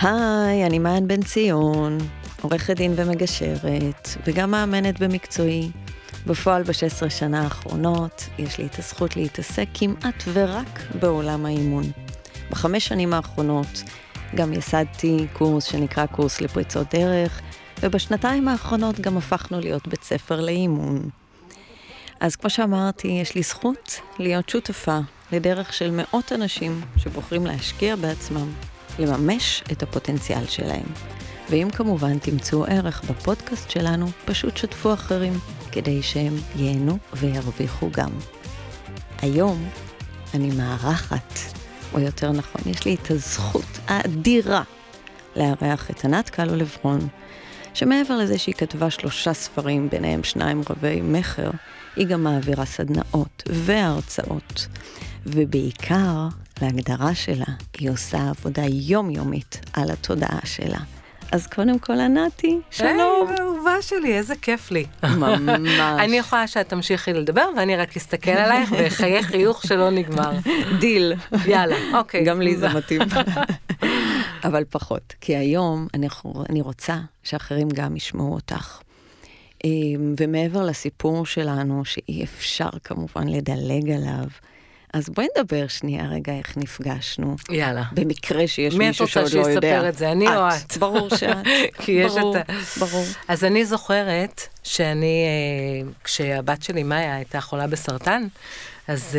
היי, אני מעיין בן ציון, עורכת דין ומגשרת, וגם מאמנת במקצועי. בפועל ב-16 שנה האחרונות, יש לי את הזכות להתעסק כמעט ורק בעולם האימון. בחמש שנים האחרונות גם ייסדתי קורס שנקרא קורס לפריצות דרך, ובשנתיים האחרונות גם הפכנו להיות בית ספר לאימון. אז כמו שאמרתי, יש לי זכות להיות שותפה לדרך של מאות אנשים שבוחרים להשקיע בעצמם, לממש את הפוטנציאל שלהם. ואם כמובן תמצאו ערך בפודקאסט שלנו, פשוט שתפו אחרים, כדי שהם ייהנו וירוויחו גם. היום אני מארחת, או יותר נכון, יש לי את הזכות האדירה לארח את ענת קלו לברון, שמעבר לזה שהיא כתבה שלושה ספרים, ביניהם שניים רבי מכר, היא גם מעבירה סדנאות והרצאות. ובעיקר, להגדרה שלה, היא עושה עבודה יומיומית על התודעה שלה. אז קודם כל, ענתי, שלום. היי, אהובה שלי, איזה כיף לי. ממש. אני יכולה שאת תמשיכי לדבר, ואני רק אסתכל עלייך ואחיה חיוך שלא נגמר. דיל. יאללה, אוקיי. גם לי זה מתאים. אבל פחות, כי היום אני, אני רוצה שאחרים גם ישמעו אותך. אמ, ומעבר לסיפור שלנו, שאי אפשר כמובן לדלג עליו, אז בואי נדבר שנייה רגע איך נפגשנו. יאללה. במקרה שיש מישהו שעוד לא יודע. מי את רוצה שיספר את זה, אני או את? ברור שאת. כי יש ברור, את ה... ברור. אז אני זוכרת שאני, אה, כשהבת שלי מאיה הייתה חולה בסרטן, אז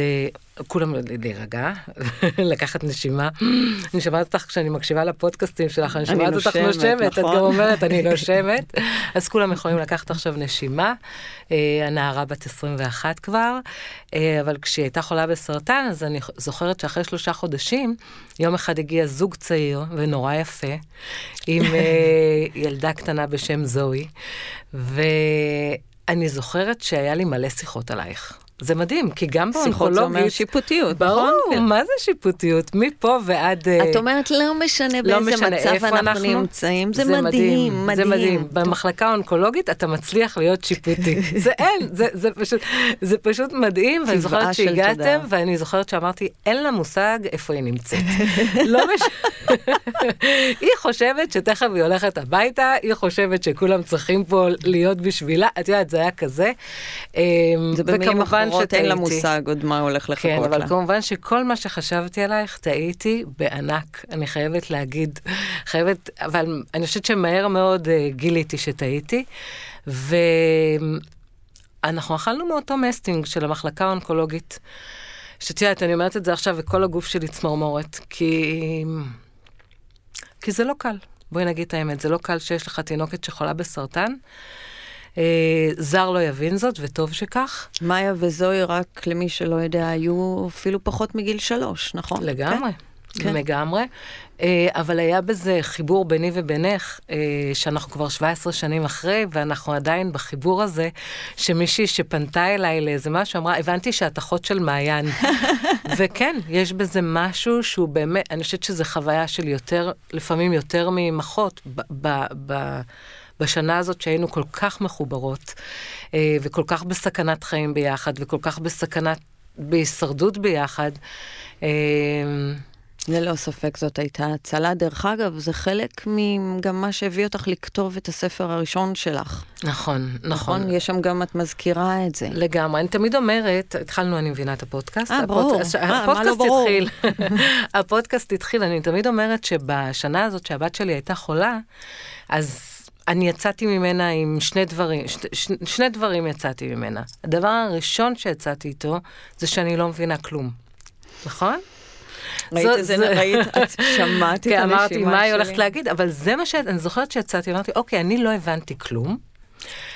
uh, כולם להירגע, לקחת נשימה. אני שומעת אותך כשאני מקשיבה לפודקאסטים שלך, אני שומעת אותך נושמת, את נכון. גם אומרת, אני נושמת. אז כולם יכולים לקחת עכשיו נשימה. Uh, הנערה בת 21 כבר, אבל כשהיא הייתה חולה בסרטן, אז אני זוכרת שאחרי שלושה חודשים, יום אחד הגיע זוג צעיר ונורא יפה, עם ילדה קטנה בשם זוהי, ואני זוכרת שהיה לי מלא שיחות עלייך. זה מדהים, כי גם שיחות זה באונקולוגית... אומר שיפוטיות, ברור, נכון? מה זה שיפוטיות? מפה ועד... את אומרת, לא משנה לא באיזה משנה מצב אנחנו אנחנו נמצאים, זה מדהים, מדהים. זה מדהים. במחלקה האונקולוגית אתה מצליח להיות שיפוטי. זה אין, זה, זה פשוט, זה פשוט מדהים, ואני זוכרת שהגעתם. ואני זוכרת שאמרתי, אין לה מושג איפה היא נמצאת. לא מש... היא חושבת שתכף היא הולכת הביתה, היא חושבת שכולם צריכים פה להיות בשבילה, את יודעת, זה היה כזה. אמ, זה במילים וכמובן אחרות, אין לה. מושג עוד מה הולך לחכות כן, לה. אבל כמובן שכל מה שחשבתי עלייך, טעיתי בענק, אני חייבת להגיד, חייבת, אבל אני חושבת שמהר מאוד uh, גיליתי שטעיתי, ואנחנו אכלנו מאותו מסטינג של המחלקה האונקולוגית, שאת יודעת, אני אומרת את זה עכשיו, וכל הגוף שלי צמרמורת, כי... כי זה לא קל. בואי נגיד את האמת, זה לא קל שיש לך תינוקת שחולה בסרטן. אה, זר לא יבין זאת, וטוב שכך. מאיה וזוהי, רק למי שלא יודע, היו אפילו פחות מגיל שלוש, נכון? לגמרי. כן. כן. לגמרי. אה, אבל היה בזה חיבור ביני ובינך, אה, שאנחנו כבר 17 שנים אחרי, ואנחנו עדיין בחיבור הזה, שמישהי שפנתה אליי לאיזה משהו, אמרה, הבנתי שאת אחות של מעיין. וכן, יש בזה משהו שהוא באמת, אני חושבת שזו חוויה של יותר, לפעמים יותר ממחות, ב- ב- ב- בשנה הזאת שהיינו כל כך מחוברות, אה, וכל כך בסכנת חיים ביחד, וכל כך בסכנת, בהישרדות ביחד. אה, ללא ספק זאת הייתה הצלה. דרך אגב, זה חלק מגם מה שהביא אותך לכתוב את הספר הראשון שלך. נכון, נכון. נכון? יש שם גם, את מזכירה את זה. לגמרי. אני תמיד אומרת, התחלנו, אני מבינה את הפודקאסט. אה, ברור. הפודקאסט- אה, מה הפודקאסט לא ברור? התחיל. הפודקאסט התחיל, אני תמיד אומרת שבשנה הזאת שהבת שלי הייתה חולה, אז אני יצאתי ממנה עם שני דברים, ש, ש, שני דברים יצאתי ממנה. הדבר הראשון שיצאתי איתו, זה שאני לא מבינה כלום. נכון? ראית איזה, זו- ראית, את שמעת את כן, הנשימה אמרתי, מה היא שלי? הולכת להגיד? אבל זה מה שאני זוכרת שיצאתי, אמרתי, אוקיי, אני לא הבנתי כלום.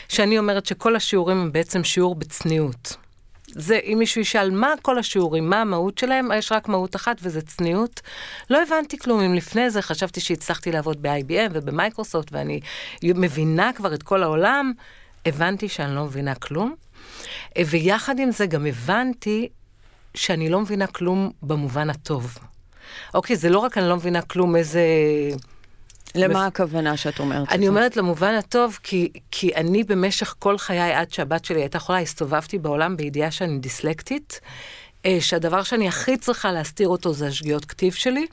שאני אומרת שכל השיעורים הם בעצם שיעור בצניעות. זה, אם מישהו ישאל מה כל השיעורים, מה המהות שלהם, יש רק מהות אחת וזה צניעות. לא הבנתי כלום. אם לפני זה חשבתי שהצלחתי לעבוד ב-IBM ובמייקרוסופט ואני מבינה כבר את כל העולם, הבנתי שאני לא מבינה כלום. אה, ויחד עם זה גם הבנתי שאני לא מבינה כלום במובן הטוב. אוקיי, זה לא רק אני לא מבינה כלום איזה... למה הכוונה שאת אומרת? אני אומרת למובן הטוב, כי, כי אני במשך כל חיי, עד שהבת שלי הייתה חולה, הסתובבתי בעולם בידיעה שאני דיסלקטית, אה, שהדבר שאני הכי צריכה להסתיר אותו זה השגיאות כתיב שלי.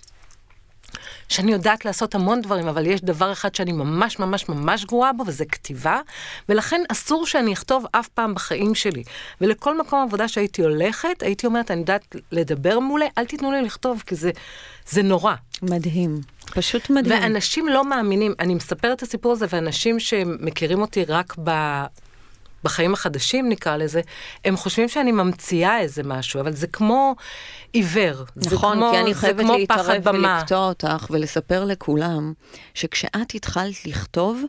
שאני יודעת לעשות המון דברים, אבל יש דבר אחד שאני ממש ממש ממש גרועה בו, וזה כתיבה, ולכן אסור שאני אכתוב אף פעם בחיים שלי. ולכל מקום עבודה שהייתי הולכת, הייתי אומרת, אני יודעת לדבר מולה, אל תיתנו לי לכתוב, כי זה, זה נורא. מדהים. פשוט מדהים. ואנשים לא מאמינים, אני מספרת את הסיפור הזה, ואנשים שמכירים אותי רק ב... בחיים החדשים נקרא לזה, הם חושבים שאני ממציאה איזה משהו, אבל זה כמו עיוור. נכון, כמו, כי אני חייבת להתערב. ולקטוע אותך ולספר לכולם, שכשאת התחלת לכתוב,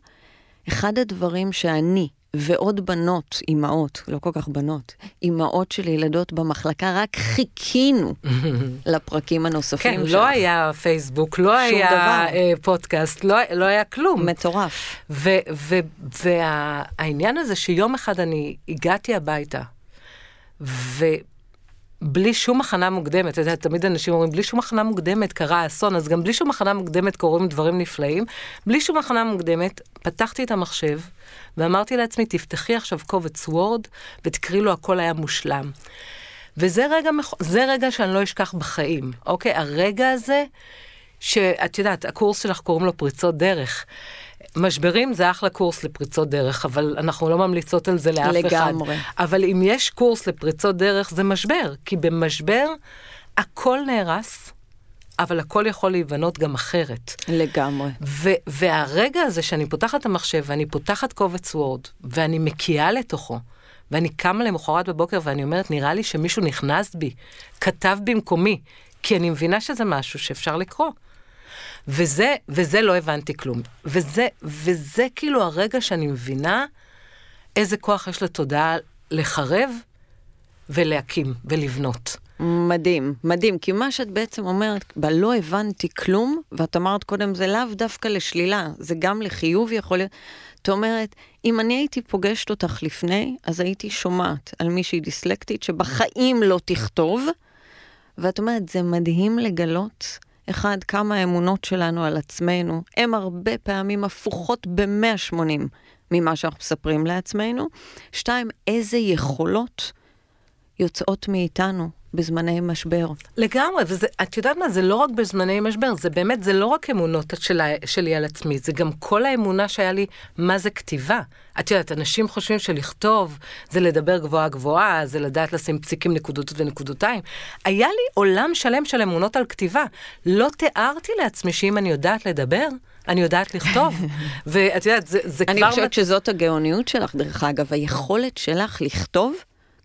אחד הדברים שאני ועוד בנות, אימהות, לא כל כך בנות, אימהות של ילדות במחלקה, רק חיכינו לפרקים הנוספים כן, שלך. לא היה פייסבוק, לא היה דבר. אה, פודקאסט, לא, לא היה כלום. מטורף. והעניין הזה שיום אחד אני הגעתי הביתה, ובלי שום הכנה מוקדמת, אתה יודע, תמיד אנשים אומרים, בלי שום הכנה מוקדמת קרה אסון, אז גם בלי שום הכנה מוקדמת קורים דברים נפלאים. בלי שום הכנה מוקדמת, פתחתי את המחשב, ואמרתי לעצמי, תפתחי עכשיו קובץ וורד, ותקראי לו הכל היה מושלם. וזה רגע, זה רגע שאני לא אשכח בחיים, אוקיי? הרגע הזה, שאת יודעת, הקורס שלך קוראים לו פריצות דרך. משברים זה אחלה קורס לפריצות דרך, אבל אנחנו לא ממליצות על זה לאף לגמרי. אחד. אבל אם יש קורס לפריצות דרך, זה משבר, כי במשבר הכל נהרס, אבל הכל יכול להיבנות גם אחרת. לגמרי. ו- והרגע הזה שאני פותחת את המחשב ואני פותחת קובץ וורד ואני מקיאה לתוכו, ואני קמה למחרת בבוקר ואני אומרת, נראה לי שמישהו נכנס בי, כתב במקומי, כי אני מבינה שזה משהו שאפשר לקרוא. וזה, וזה לא הבנתי כלום. וזה, וזה כאילו הרגע שאני מבינה איזה כוח יש לתודעה לחרב ולהקים ולבנות. מדהים, מדהים, כי מה שאת בעצם אומרת, בלא הבנתי כלום, ואת אמרת קודם, זה לאו דווקא לשלילה, זה גם לחיוב יכול להיות. את אומרת, אם אני הייתי פוגשת אותך לפני, אז הייתי שומעת על מישהי דיסלקטית שבחיים לא תכתוב, ואת אומרת, זה מדהים לגלות, אחד, כמה האמונות שלנו על עצמנו, הן הרבה פעמים הפוכות ב-180 ממה שאנחנו מספרים לעצמנו. שתיים, איזה יכולות יוצאות מאיתנו בזמני משבר. לגמרי, ואת יודעת מה, זה לא רק בזמני משבר, זה באמת, זה לא רק אמונות שלה, שלי על עצמי, זה גם כל האמונה שהיה לי, מה זה כתיבה. את יודעת, אנשים חושבים שלכתוב זה לדבר גבוהה גבוהה, זה לדעת לשים פסיקים נקודות ונקודותיים. היה לי עולם שלם של אמונות על כתיבה. לא תיארתי לעצמי שאם אני יודעת לדבר, אני יודעת לכתוב. ואת יודעת, זה, זה אני כבר... חושבת מת... שזאת הגאוניות שלך, דרך אגב, היכולת שלך לכתוב.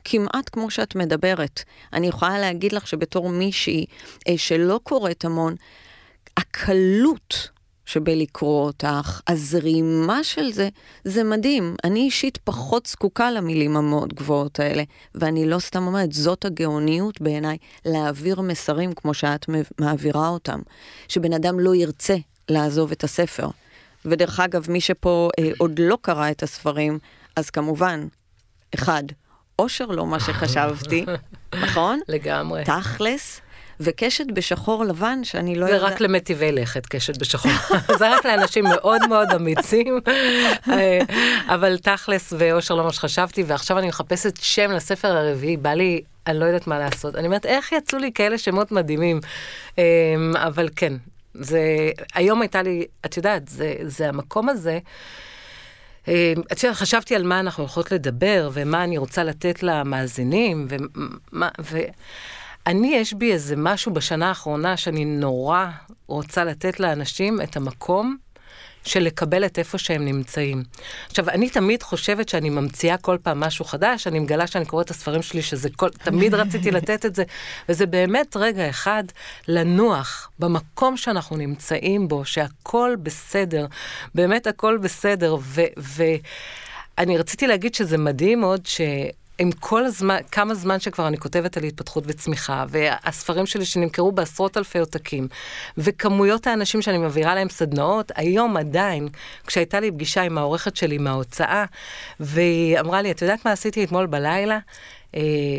כמעט כמו שאת מדברת. אני יכולה להגיד לך שבתור מישהי אה, שלא קוראת המון, הקלות שבלקרוא אותך, הזרימה של זה, זה מדהים. אני אישית פחות זקוקה למילים המאוד גבוהות האלה, ואני לא סתם אומרת, זאת הגאוניות בעיניי, להעביר מסרים כמו שאת מעבירה אותם, שבן אדם לא ירצה לעזוב את הספר. ודרך אגב, מי שפה אה, עוד לא קרא את הספרים, אז כמובן, אחד, אושר לא מה שחשבתי, נכון? לגמרי. תכלס, וקשת בשחור לבן, שאני לא יודעת... זה רק למטיבי לכת, קשת בשחור. זה רק לאנשים מאוד מאוד אמיצים, אבל תכלס ואושר לא מה שחשבתי, ועכשיו אני מחפשת שם לספר הרביעי, בא לי, אני לא יודעת מה לעשות. אני אומרת, איך יצאו לי כאלה שמות מדהימים? אבל כן, זה, היום הייתה לי, את יודעת, זה, זה המקום הזה. את יודעת, חשבתי על מה אנחנו הולכות לדבר, ומה אני רוצה לתת למאזינים, ומה, ואני, יש בי איזה משהו בשנה האחרונה שאני נורא רוצה לתת לאנשים את המקום של לקבל את איפה שהם נמצאים. עכשיו, אני תמיד חושבת שאני ממציאה כל פעם משהו חדש, אני מגלה שאני קוראת את הספרים שלי, שזה כל, תמיד רציתי לתת את זה, וזה באמת רגע אחד לנוח במקום שאנחנו נמצאים בו, שהכל בסדר, באמת הכל בסדר, ואני רציתי להגיד שזה מדהים מאוד ש... עם כל הזמן, כמה זמן שכבר אני כותבת על התפתחות וצמיחה, והספרים שלי שנמכרו בעשרות אלפי עותקים, וכמויות האנשים שאני מעבירה להם סדנאות, היום עדיין, כשהייתה לי פגישה עם העורכת שלי מההוצאה, והיא אמרה לי, את יודעת מה עשיתי אתמול בלילה?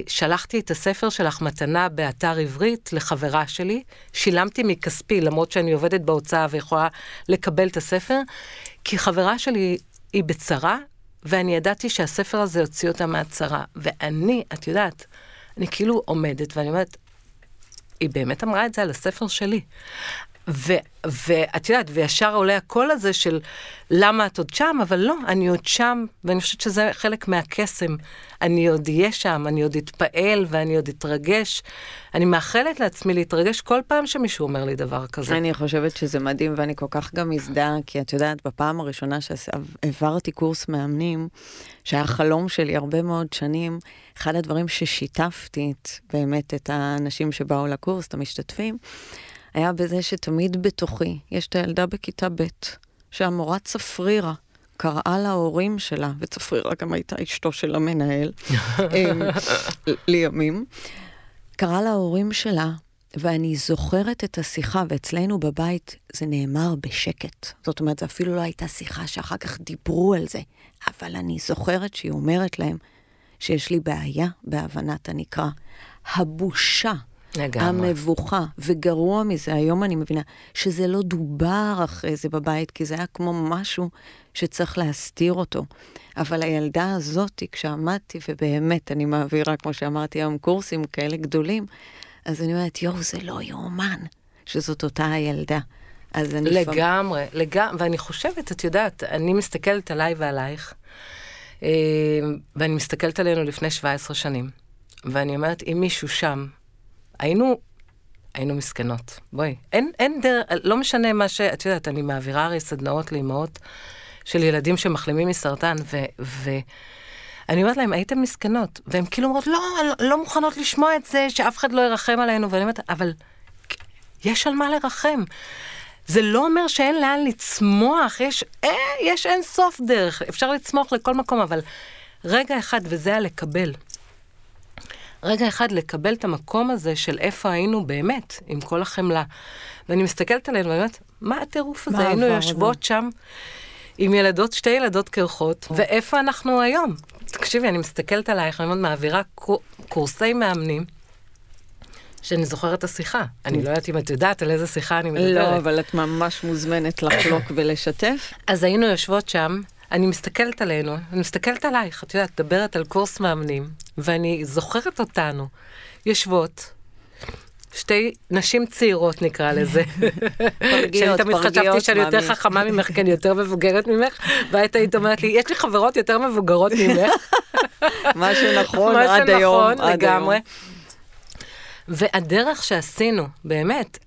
שלחתי את הספר שלך מתנה באתר עברית לחברה שלי, שילמתי מכספי, למרות שאני עובדת בהוצאה ויכולה לקבל את הספר, כי חברה שלי היא בצרה, ואני ידעתי שהספר הזה יוציא אותה מהצרה. ואני, את יודעת, אני כאילו עומדת ואני אומרת, היא באמת אמרה את זה על הספר שלי. ואת יודעת, וישר עולה הקול הזה של למה את עוד שם, אבל לא, אני עוד שם, ואני חושבת שזה חלק מהקסם. אני עוד אהיה שם, אני עוד אתפעל ואני עוד אתרגש. אני מאחלת לעצמי להתרגש כל פעם שמישהו אומר לי דבר כזה. אני חושבת שזה מדהים, ואני כל כך גם מזדהה, כי את יודעת, בפעם הראשונה שהעברתי קורס מאמנים, שהיה חלום שלי הרבה מאוד שנים, אחד הדברים ששיתפתי באמת את האנשים שבאו לקורס, את המשתתפים, היה בזה שתמיד בתוכי יש את הילדה בכיתה ב', שהמורה צפרירה קראה להורים שלה, וצפרירה גם הייתה אשתו של המנהל, אמ, לימים, קראה להורים שלה, ואני זוכרת את השיחה, ואצלנו בבית זה נאמר בשקט. זאת אומרת, זו אפילו לא הייתה שיחה שאחר כך דיברו על זה, אבל אני זוכרת שהיא אומרת להם שיש לי בעיה בהבנת הנקרא. הבושה לגמרי. המבוכה, וגרוע מזה, היום אני מבינה שזה לא דובר אחרי זה בבית, כי זה היה כמו משהו שצריך להסתיר אותו. אבל הילדה הזאת, כשעמדתי, ובאמת, אני מעבירה, כמו שאמרתי היום, קורסים כאלה גדולים, אז אני אומרת, יואו, זה לא יאומן שזאת אותה הילדה. אז אני... לגמרי, פעם... לגמרי, ואני חושבת, את יודעת, אני מסתכלת עליי ועלייך, אה, ואני מסתכלת עלינו לפני 17 שנים, ואני אומרת, אם מישהו שם היינו, היינו מסכנות. בואי, אין, אין דרך, לא משנה מה ש... את יודעת, אני מעבירה הרי סדנאות לאמהות של ילדים שמחלימים מסרטן, ו... ו אני אומרת להם, הייתם מסכנות. והן כאילו אומרות, לא, לא, לא מוכנות לשמוע את זה, שאף אחד לא ירחם עלינו. ואני אומרת, אבל יש על מה לרחם. זה לא אומר שאין לאן לצמוח, יש, אה, יש אין סוף דרך, אפשר לצמוח לכל מקום, אבל רגע אחד, וזה הלקבל. רגע אחד לקבל את המקום הזה של איפה היינו באמת, עם כל החמלה. ואני מסתכלת עלינו ואני אומרת, מה הטירוף הזה? היינו יושבות שם עם ילדות, שתי ילדות קרחות, ואיפה אנחנו היום? תקשיבי, אני מסתכלת עלייך, אני מעבירה קורסי מאמנים. שאני זוכרת את השיחה. אני לא יודעת אם את יודעת על איזה שיחה אני מדברת. לא, אבל את ממש מוזמנת לחלוק ולשתף. אז היינו יושבות שם, אני מסתכלת עלינו, אני מסתכלת עלייך, את יודעת, מדברת על קורס מאמנים, ואני זוכרת אותנו, יושבות, שתי נשים צעירות נקרא לזה. פרגיות, שאני תמיד חשבתי שאני יותר חכמה ממך, כי אני יותר מבוגרת ממך, והיית היית אומרת לי, יש לי חברות יותר מבוגרות ממך. משהו נכון עד היום. משהו נכון לגמרי. והדרך שעשינו, באמת,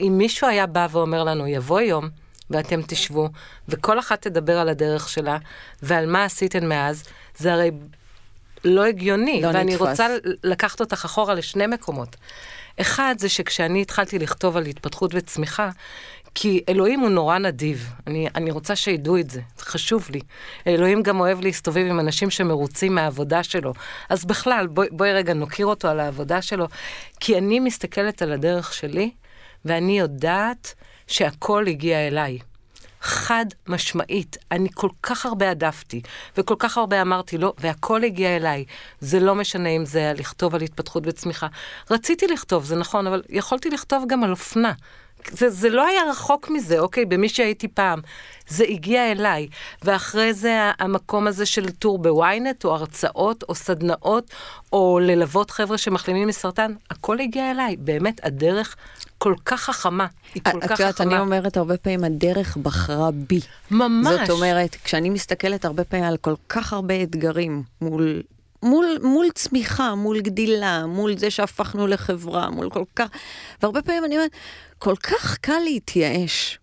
אם מישהו היה בא ואומר לנו, יבוא יום, ואתם תשבו, וכל אחת תדבר על הדרך שלה, ועל מה עשיתן מאז, זה הרי לא הגיוני. לא ואני נתפס. רוצה לקחת אותך אחורה לשני מקומות. אחד זה שכשאני התחלתי לכתוב על התפתחות וצמיחה, כי אלוהים הוא נורא נדיב, אני, אני רוצה שידעו את זה, זה חשוב לי. אלוהים גם אוהב להסתובב עם אנשים שמרוצים מהעבודה שלו. אז בכלל, בואי בוא רגע נוקיר אותו על העבודה שלו, כי אני מסתכלת על הדרך שלי, ואני יודעת שהכל הגיע אליי. חד משמעית, אני כל כך הרבה הדפתי, וכל כך הרבה אמרתי לא, והכל הגיע אליי. זה לא משנה אם זה היה לכתוב על התפתחות וצמיחה. רציתי לכתוב, זה נכון, אבל יכולתי לכתוב גם על אופנה. זה, זה לא היה רחוק מזה, אוקיי? במי שהייתי פעם. זה הגיע אליי. ואחרי זה המקום הזה של טור בוויינט, או הרצאות, או סדנאות, או ללוות חבר'ה שמחלימים מסרטן, הכל הגיע אליי. באמת, הדרך כל כך חכמה. היא כל כך חכמה. את יודעת, אני אומרת הרבה פעמים, הדרך בחרה בי. ממש. זאת אומרת, כשאני מסתכלת הרבה פעמים על כל כך הרבה אתגרים מול... מול, מול צמיחה, מול גדילה, מול זה שהפכנו לחברה, מול כל כך... והרבה פעמים אני אומרת, כל כך קל להתייאש.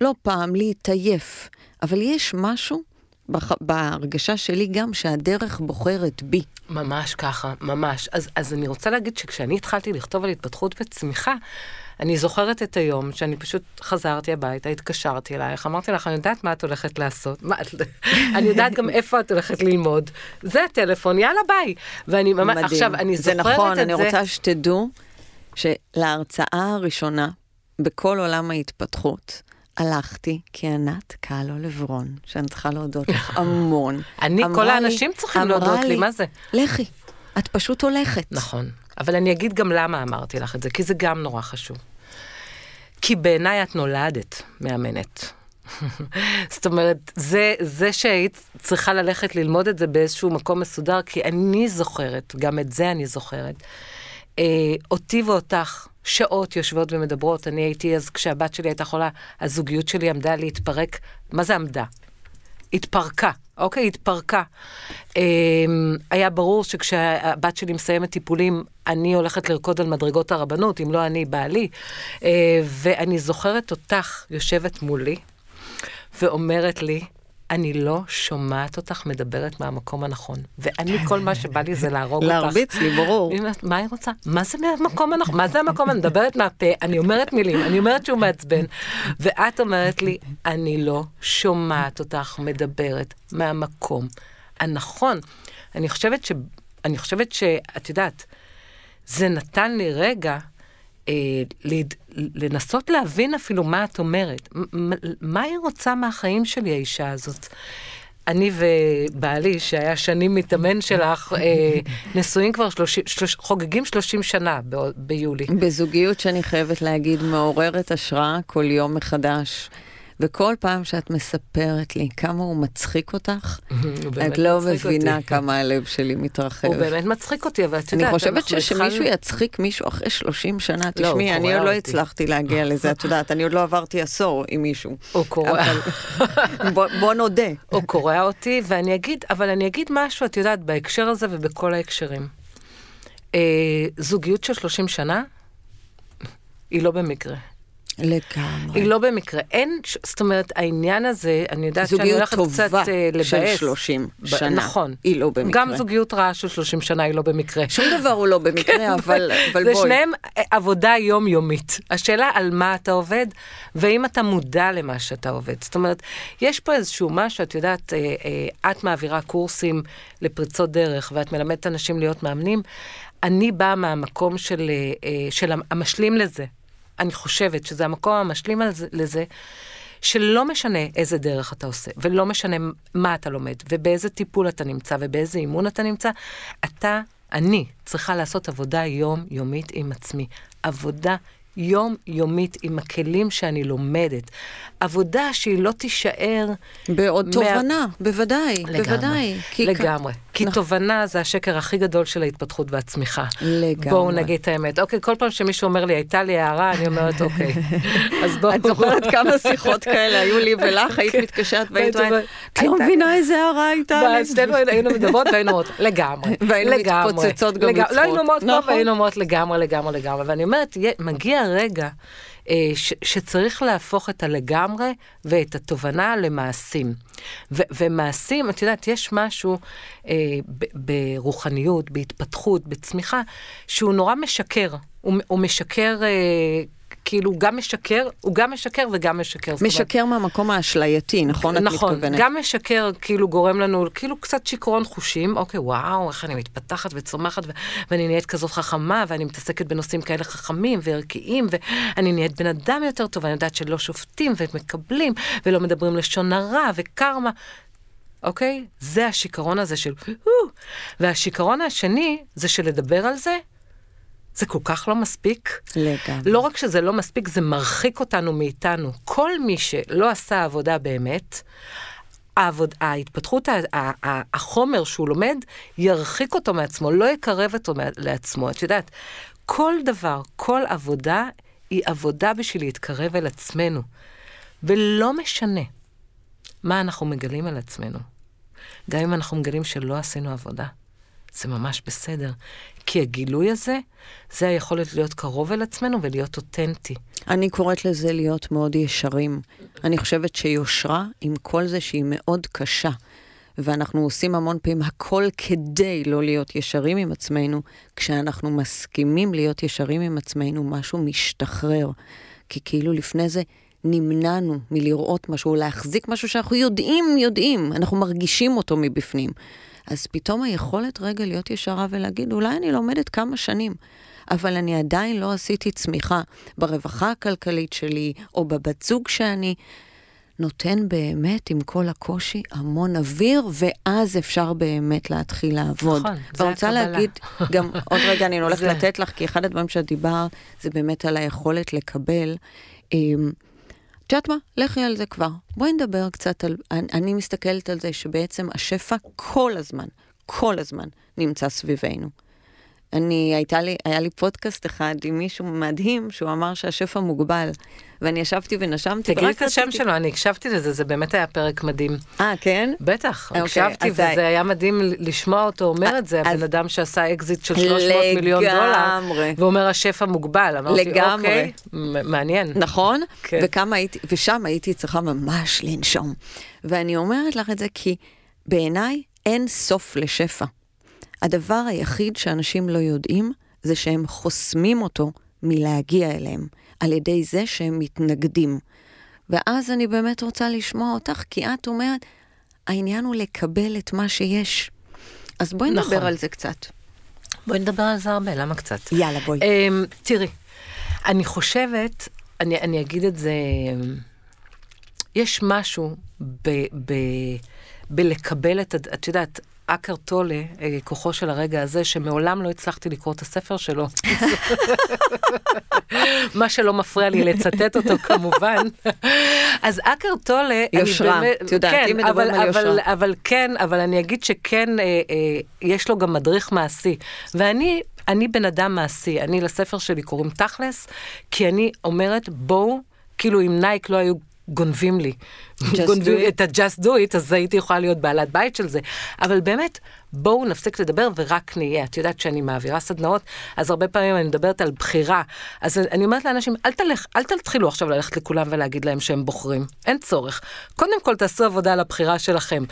לא פעם, להתעייף. אבל יש משהו בח... בהרגשה שלי גם שהדרך בוחרת בי. ממש ככה, ממש. אז, אז אני רוצה להגיד שכשאני התחלתי לכתוב על התפתחות וצמיחה, אני זוכרת את היום שאני פשוט חזרתי הביתה, התקשרתי אלייך, אמרתי לך, אני יודעת מה את הולכת לעשות, מה, אני יודעת גם איפה את הולכת ללמוד. זה הטלפון, יאללה ביי. ואני ממש, מדהים. עכשיו, אני זוכרת נכון, את זה. נכון, אני רוצה שתדעו שלהרצאה הראשונה בכל עולם ההתפתחות, הלכתי כי ענת קלו לברון, שאני צריכה להודות לך המון. אני, כל האנשים צריכים להודות לי, מה זה? לכי, את פשוט הולכת. נכון. אבל אני אגיד גם למה אמרתי לך את זה, כי זה גם נורא חשוב. כי בעיניי את נולדת מאמנת. זאת אומרת, זה, זה שהיית צריכה ללכת ללמוד את זה באיזשהו מקום מסודר, כי אני זוכרת, גם את זה אני זוכרת, אה, אותי ואותך, שעות יושבות ומדברות. אני הייתי אז, כשהבת שלי הייתה חולה, הזוגיות שלי עמדה להתפרק. מה זה עמדה? התפרקה, אוקיי? התפרקה. אמ, היה ברור שכשהבת שלי מסיימת טיפולים, אני הולכת לרקוד על מדרגות הרבנות, אם לא אני, בעלי. אה, ואני זוכרת אותך יושבת מולי ואומרת לי, אני לא שומעת אותך מדברת מהמקום הנכון. ואני, כל מה שבא לי זה להרוג אותך. להרביץ לי, ברור. מה היא רוצה? מה זה מהמקום הנכון? מה זה המקום? אני מדברת מהפה, אני אומרת מילים, אני אומרת שהוא מעצבן. ואת אומרת לי, אני לא שומעת אותך מדברת מהמקום הנכון. אני חושבת ש... אני חושבת שאת יודעת, זה נתן לי רגע. לנסות להבין אפילו מה את אומרת. מה היא רוצה מהחיים שלי, האישה הזאת? אני ובעלי, שהיה שנים מתאמן שלך, אה, נשואים כבר 30, שלוש, חוגגים 30 שנה ביולי. בזוגיות שאני חייבת להגיד, מעוררת השראה כל יום מחדש. וכל פעם שאת מספרת לי כמה הוא מצחיק אותך, את לא מבינה אותי. כמה הלב שלי מתרחב. הוא באמת מצחיק אותי, אבל את יודעת, אני חושבת שמישהו יצחיק מישהו אחרי 30 שנה, לא, תשמעי, אני עוד לא הצלחתי להגיע לזה, את יודעת, אני עוד לא עברתי עשור עם מישהו. הוא קורע. בוא, בוא נודה. הוא קורע אותי, ואני אגיד, אבל אני אגיד משהו, את יודעת, בהקשר הזה ובכל ההקשרים. אה, זוגיות של 30 שנה, היא לא במקרה. לגמרי. היא לא במקרה. אין, זאת אומרת, העניין הזה, אני יודעת שאני הולכת קצת uh, לבאס. זוגיות טובה של 30 שנה. נכון. היא לא במקרה. גם זוגיות רעה של 30 שנה היא לא במקרה. שום דבר הוא לא במקרה, כן, אבל, אבל זה בואי. זה שניהם אה, עבודה יומיומית. השאלה על מה אתה עובד, והאם אתה מודע למה שאתה עובד. זאת אומרת, יש פה איזשהו משהו, את יודעת, אה, אה, את מעבירה קורסים לפריצות דרך, ואת מלמדת אנשים להיות מאמנים. אני באה מהמקום של, אה, של המשלים לזה. אני חושבת שזה המקום המשלים לזה, שלא משנה איזה דרך אתה עושה, ולא משנה מה אתה לומד, ובאיזה טיפול אתה נמצא, ובאיזה אימון אתה נמצא, אתה, אני, צריכה לעשות עבודה יומיומית עם עצמי. עבודה יומיומית עם הכלים שאני לומדת. עבודה שהיא לא תישאר... בעוד מה... תובנה, בוודאי, לגמרי, בוודאי. כי לגמרי. כ... כי נכון. תובנה זה השקר הכי גדול של ההתפתחות והצמיחה. לגמרי. בואו נגיד את האמת. אוקיי, כל פעם שמישהו אומר לי, הייתה לי הערה, אני אומרת, אוקיי. אז בואו... את זוכרת כמה שיחות כאלה היו לי ולך, היית כן. מתקשרת והיית אומרת, את לא מבינה איזה הערה הייתה לי. שתינו היינו מדברות והיינו אומרות, לגמרי. והיינו מתפוצצות גם לצחוק. לא היינו אומרות פה והיינו אומרות לגמרי, לגמרי, לגמרי. ואני אומרת, מגיע רגע... אה, שצריך להפוך את הלגמרי ואת התובנה למעשים. ומעשים, את יודעת, יש משהו אה, ברוחניות, בהתפתחות, בצמיחה, שהוא נורא משקר. הוא, הוא משקר אה, כאילו גם משקר, הוא גם משקר וגם משקר. משקר מהמקום האשלייתי, נכון? את נכון, מתכוונת. גם משקר כאילו גורם לנו, כאילו קצת שיכרון חושים, אוקיי, וואו, איך אני מתפתחת וצומחת, ו- ואני נהיית כזאת חכמה, ואני מתעסקת בנושאים כאלה חכמים וערכיים, ואני נהיית בן אדם יותר טוב, ואני יודעת שלא שופטים ומקבלים, ולא מדברים לשון הרע וקרמה. אוקיי? זה השיכרון הזה של... והשיכרון השני זה שלדבר על זה זה כל כך לא מספיק. לגמרי. לא רק שזה לא מספיק, זה מרחיק אותנו מאיתנו. כל מי שלא עשה עבודה באמת, העבוד, ההתפתחות, החומר שהוא לומד, ירחיק אותו מעצמו, לא יקרב אותו לעצמו. את יודעת, כל דבר, כל עבודה, היא עבודה בשביל להתקרב אל עצמנו. ולא משנה מה אנחנו מגלים על עצמנו. גם אם אנחנו מגלים שלא עשינו עבודה. זה ממש בסדר. כי הגילוי הזה, זה היכולת להיות קרוב אל עצמנו ולהיות אותנטי. אני קוראת לזה להיות מאוד ישרים. אני חושבת שיושרה, עם כל זה שהיא מאוד קשה, ואנחנו עושים המון פעמים הכל כדי לא להיות ישרים עם עצמנו, כשאנחנו מסכימים להיות ישרים עם עצמנו, משהו משתחרר. כי כאילו לפני זה נמנענו מלראות משהו, להחזיק משהו שאנחנו יודעים, יודעים, אנחנו מרגישים אותו מבפנים. אז פתאום היכולת רגע להיות ישרה ולהגיד, אולי אני לומדת כמה שנים, אבל אני עדיין לא עשיתי צמיחה ברווחה הכלכלית שלי, או בבת זוג שאני, נותן באמת, עם כל הקושי, המון אוויר, ואז אפשר באמת להתחיל לעבוד. נכון, זה הקבלה. רוצה להגיד, גם עוד רגע אני הולכת לתת לך, כי אחד הדברים שאת דיברת, זה באמת על היכולת לקבל. את יודעת מה? לכי על זה כבר. בואי נדבר קצת על... אני, אני מסתכלת על זה שבעצם השפע כל הזמן, כל הזמן, נמצא סביבנו. אני, הייתה לי, היה לי פודקאסט אחד עם מישהו מדהים, שהוא אמר שהשפע מוגבל. ואני ישבתי ונשמתי, תגידי את השם שלו, אני הקשבתי לזה, זה באמת היה פרק מדהים. אה, כן? בטח, אוקיי, הקשבתי, וזה היה מדהים לשמוע אותו אומר את זה, אז- הבן אדם שעשה אקזיט של 300 מיליון דולר, לגמרי. ואומר השפע מוגבל. אמרתי. אוקיי, מעניין. נכון? כן. ושם הייתי צריכה ממש לנשום. ואני אומרת לך את זה כי בעיניי אין סוף לשפע. הדבר היחיד שאנשים לא יודעים זה שהם חוסמים אותו מלהגיע אליהם, על ידי זה שהם מתנגדים. ואז אני באמת רוצה לשמוע אותך, כי את אומרת, העניין הוא לקבל את מה שיש. אז בואי נכון. נדבר על זה קצת. בואי נדבר על זה הרבה, למה קצת? יאללה, בואי. אמ, תראי, אני חושבת, אני, אני אגיד את זה, יש משהו ב, ב, בלקבל את, את יודעת, אקר טולה, אה, כוחו של הרגע הזה, שמעולם לא הצלחתי לקרוא את הספר שלו. מה שלא מפריע לי לצטט אותו כמובן. אז אקר טולה, יושרה, את יודעת, כן, אם מדברים על אבל- יושרה. אבל כן, אבל אני אגיד שכן, אה, אה, יש לו גם מדריך מעשי. ואני, אני בן אדם מעשי, אני לספר שלי קוראים תכלס, כי אני אומרת, בואו, כאילו אם נייק לא היו גונבים לי, Just גונבים do it. את ה-just do it, אז הייתי יכולה להיות בעלת בית של זה. אבל באמת, בואו נפסיק לדבר ורק נהיה. את יודעת שאני מעבירה סדנאות, אז הרבה פעמים אני מדברת על בחירה. אז אני אומרת לאנשים, אל תלך, אל תתחילו עכשיו ללכת לכולם ולהגיד להם שהם בוחרים. אין צורך. קודם כל תעשו עבודה על הבחירה שלכם.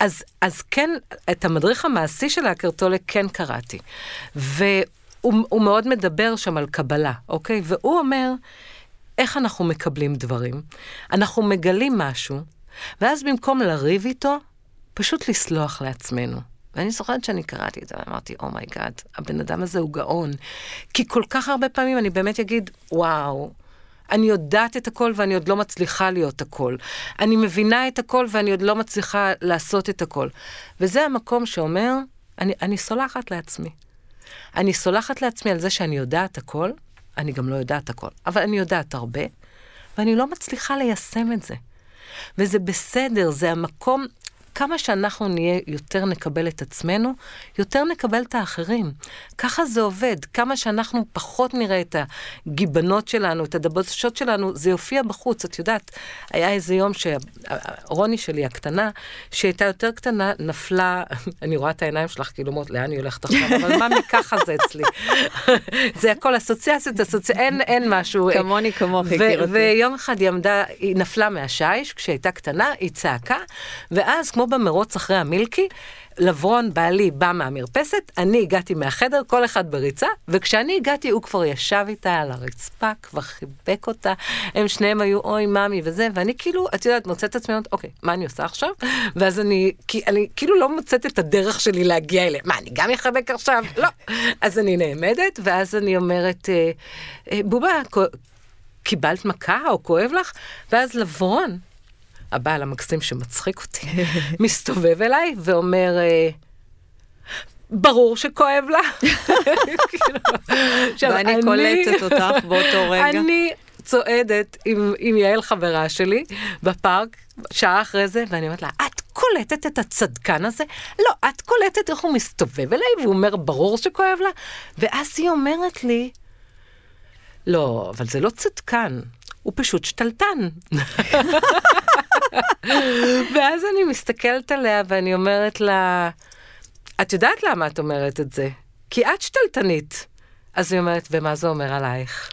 אז, אז כן, את המדריך המעשי של האקרטולה כן קראתי. והוא הוא מאוד מדבר שם על קבלה, אוקיי? והוא אומר, איך אנחנו מקבלים דברים? אנחנו מגלים משהו, ואז במקום לריב איתו, פשוט לסלוח לעצמנו. ואני זוכרת שאני קראתי את זה, ואמרתי, oh my god, oh הבן אדם הזה הוא גאון. כי כל כך הרבה פעמים אני באמת אגיד, וואו, אני יודעת את הכל ואני עוד לא מצליחה להיות הכל. אני מבינה את הכל ואני עוד לא מצליחה לעשות את הכל. וזה המקום שאומר, אני, אני סולחת לעצמי. אני סולחת לעצמי על זה שאני יודעת הכל, אני גם לא יודעת הכל, אבל אני יודעת הרבה, ואני לא מצליחה ליישם את זה. וזה בסדר, זה המקום, כמה שאנחנו נהיה, יותר נקבל את עצמנו, יותר נקבל את האחרים. ככה זה עובד. כמה שאנחנו פחות נראה את הגיבנות שלנו, את הדבשות שלנו, זה יופיע בחוץ. את יודעת, היה איזה יום שרוני שלי הקטנה, שהייתה יותר קטנה, נפלה, אני רואה את העיניים שלך, כאילו אומרות, לאן היא הולכת עכשיו? אבל מה מככה זה אצלי? זה הכל אסוציאציות, אסוציאציות, אין, אין משהו. כמוני כמוך, ו- יקירתי. ויום אחד היא עמדה, היא נפלה מהשיש, כשהייתה קטנה, היא צעקה, ואז כמו במרוץ אחרי המילקי, לברון בעלי בא מהמרפסת, אני הגעתי מהחדר, כל אחד בריצה, וכשאני הגעתי הוא כבר ישב איתה על הרצפה, כבר חיבק אותה, הם שניהם היו אוי ממי וזה, ואני כאילו, את יודעת, מוצאת את עצמי, אוקיי, מה אני עושה עכשיו? ואז אני, כי אני כאילו לא מוצאת את הדרך שלי להגיע אליה, מה, אני גם אחבק עכשיו? לא. אז אני נעמדת, ואז אני אומרת, אה, אה, בובה, קיבלת מכה או כואב לך? ואז לברון, הבעל המקסים שמצחיק אותי, מסתובב אליי ואומר, אה, ברור שכואב לה. כאילו, ואני אני- קולטת אותך באותו רגע. אני צועדת עם, עם יעל חברה שלי בפארק, שעה אחרי זה, ואני אומרת לה, את קולטת את הצדקן הזה? לא, את קולטת איך הוא מסתובב אליי, והוא אומר, ברור שכואב לה? ואז היא אומרת לי, לא, אבל זה לא צדקן, הוא פשוט שתלטן. ואז אני מסתכלת עליה ואני אומרת לה, את יודעת למה את אומרת את זה? כי את שתלטנית. אז היא אומרת, ומה זה אומר עלייך?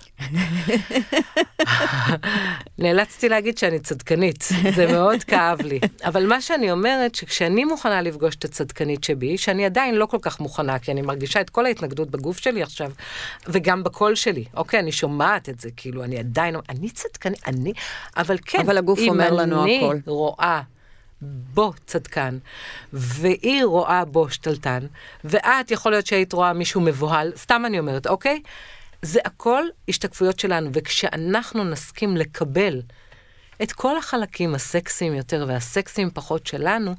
נאלצתי להגיד שאני צדקנית, זה מאוד כאב לי. אבל מה שאני אומרת, שכשאני מוכנה לפגוש את הצדקנית שבי, שאני עדיין לא כל כך מוכנה, כי אני מרגישה את כל ההתנגדות בגוף שלי עכשיו, וגם בקול שלי. אוקיי, אני שומעת את זה, כאילו, אני עדיין, אני צדקנית, אני, אבל כן, אבל הגוף אומר לנו אם הכל. אני רואה בו צדקן, והיא רואה בו שתלטן, ואת יכול להיות שהיית רואה מישהו מבוהל, סתם אני אומרת, אוקיי? זה הכל השתקפויות שלנו, וכשאנחנו נסכים לקבל את כל החלקים הסקסיים יותר והסקסיים פחות שלנו,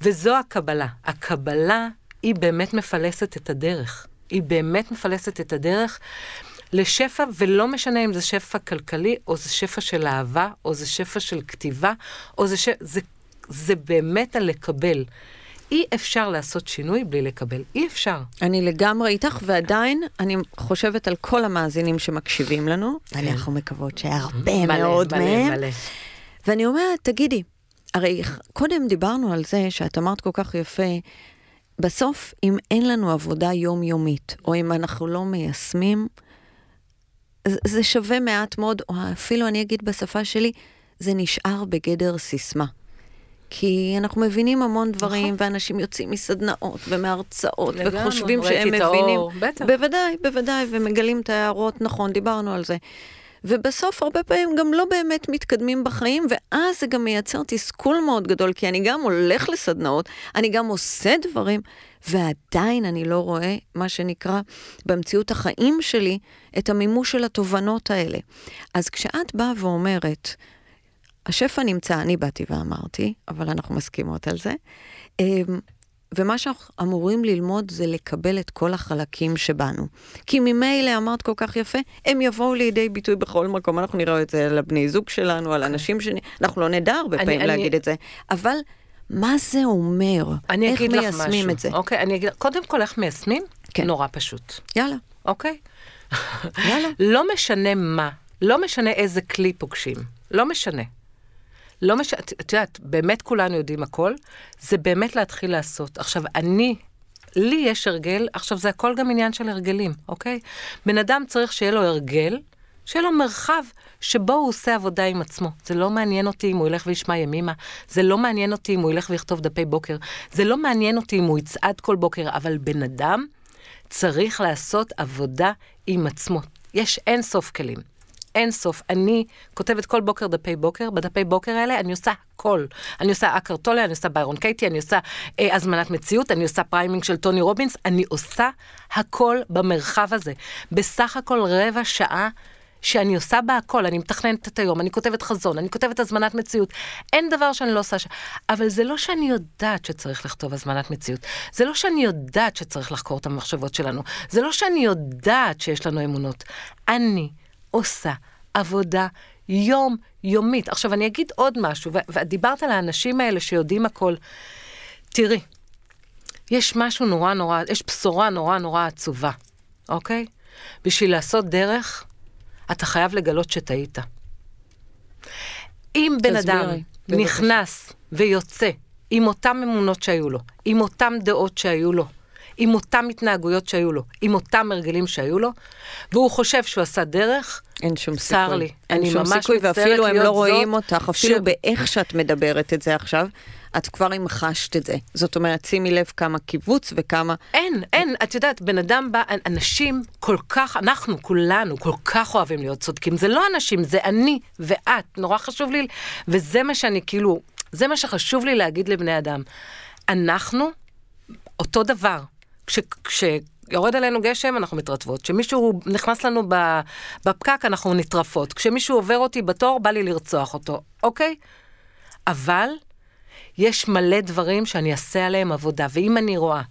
וזו הקבלה. הקבלה היא באמת מפלסת את הדרך. היא באמת מפלסת את הדרך לשפע, ולא משנה אם זה שפע כלכלי, או זה שפע של אהבה, או זה שפע של כתיבה, או זה ש... זה, זה באמת על לקבל אי אפשר לעשות שינוי בלי לקבל, אי אפשר. אני לגמרי איתך, ועדיין אני חושבת על כל המאזינים שמקשיבים לנו, כן. ואנחנו מקוות שהרבה מאוד מהם. ואני אומרת, תגידי, הרי קודם דיברנו על זה שאת אמרת כל כך יפה, בסוף, אם אין לנו עבודה יומיומית, או אם אנחנו לא מיישמים, זה שווה מעט מאוד, או אפילו אני אגיד בשפה שלי, זה נשאר בגדר סיסמה. כי אנחנו מבינים המון דברים, נכון. ואנשים יוצאים מסדנאות ומהרצאות, לגמרי, וחושבים שהם את האור, מבינים. בטח. בוודאי, בוודאי, ומגלים את ההערות, נכון, דיברנו על זה. ובסוף הרבה פעמים גם לא באמת מתקדמים בחיים, ואז זה גם מייצר תסכול מאוד גדול, כי אני גם הולך לסדנאות, אני גם עושה דברים, ועדיין אני לא רואה, מה שנקרא, במציאות החיים שלי, את המימוש של התובנות האלה. אז כשאת באה ואומרת, השפע נמצא, אני באתי ואמרתי, אבל אנחנו מסכימות על זה. אמ, ומה שאנחנו אמורים ללמוד זה לקבל את כל החלקים שבנו. כי ממילא אמרת כל כך יפה, הם יבואו לידי ביטוי בכל מקום. אנחנו נראה את זה על הבני זוג שלנו, על אנשים ש... אנחנו לא נדע הרבה אני- פעמים אני- להגיד את זה. אבל מה זה אומר? אני איך אגיד לך מיישמים משהו, את זה? אוקיי? אני אגיד, קודם כל, איך מיישמים? כן. נורא פשוט, יאללה, אוקיי? יאללה. לא משנה מה, לא משנה איזה כלי פוגשים, לא משנה. לא משנה, את את יודעת, באמת כולנו יודעים הכל, זה באמת להתחיל לעשות. עכשיו, אני, לי יש הרגל, עכשיו זה הכל גם עניין של הרגלים, אוקיי? בן אדם צריך שיהיה לו הרגל, שיהיה לו מרחב שבו הוא עושה עבודה עם עצמו. זה לא מעניין אותי אם הוא ילך וישמע ימימה, זה לא מעניין אותי אם הוא ילך ויכתוב דפי בוקר, זה לא מעניין אותי אם הוא יצעד כל בוקר, אבל בן אדם צריך לעשות עבודה עם עצמו. יש אין סוף כלים. אין סוף. אני כותבת כל בוקר דפי בוקר, בדפי בוקר האלה אני עושה הכל. אני עושה אקהרט טולה, אני עושה ביירון קייטי, אני עושה אה, הזמנת מציאות, אני עושה priming של טוני רובינס, אני עושה הכל במרחב הזה. בסך הכל רבע שעה שאני עושה בה הכל, אני מתכננת את היום, אני כותבת חזון, אני כותבת הזמנת מציאות. אין דבר שאני לא עושה ש... אבל זה לא שאני יודעת שצריך לכתוב הזמנת מציאות. זה לא שאני יודעת שצריך לחקור את המחשבות שלנו. זה לא שאני יודעת שיש לנו אמונות. אני עושה עבודה יומיומית. עכשיו, אני אגיד עוד משהו, ו- ואת דיברת על האנשים האלה שיודעים הכל. תראי, יש משהו נורא נורא, יש בשורה נורא נורא עצובה, אוקיי? בשביל לעשות דרך, אתה חייב לגלות שטעית. אם בן אדם. נכנס ויוצא עם אותן אמונות שהיו לו, עם אותן דעות שהיו לו, עם אותן התנהגויות שהיו לו, עם אותם הרגלים שהיו לו, והוא חושב שהוא עשה דרך, אין שום סיכוי. צר לי. אין אני שום סיכוי, ואפילו הם לא רואים אותך, אפילו ש- באיך שאת מדברת את זה עכשיו, את כבר המחשת את זה. זאת אומרת, שימי לב כמה קיבוץ וכמה... אין, אין, את יודעת, בן אדם בא, אנשים כל כך, אנחנו כולנו כל כך אוהבים להיות צודקים. זה לא אנשים, זה אני ואת, נורא חשוב לי, וזה מה שאני כאילו, זה מה שחשוב לי להגיד לבני אדם. אנחנו אותו דבר. כש... כש יורד עלינו גשם, אנחנו מתרטבות. כשמישהו נכנס לנו בפקק, אנחנו נטרפות. כשמישהו עובר אותי בתור, בא לי לרצוח אותו, אוקיי? אבל יש מלא דברים שאני אעשה עליהם עבודה, ואם אני רואה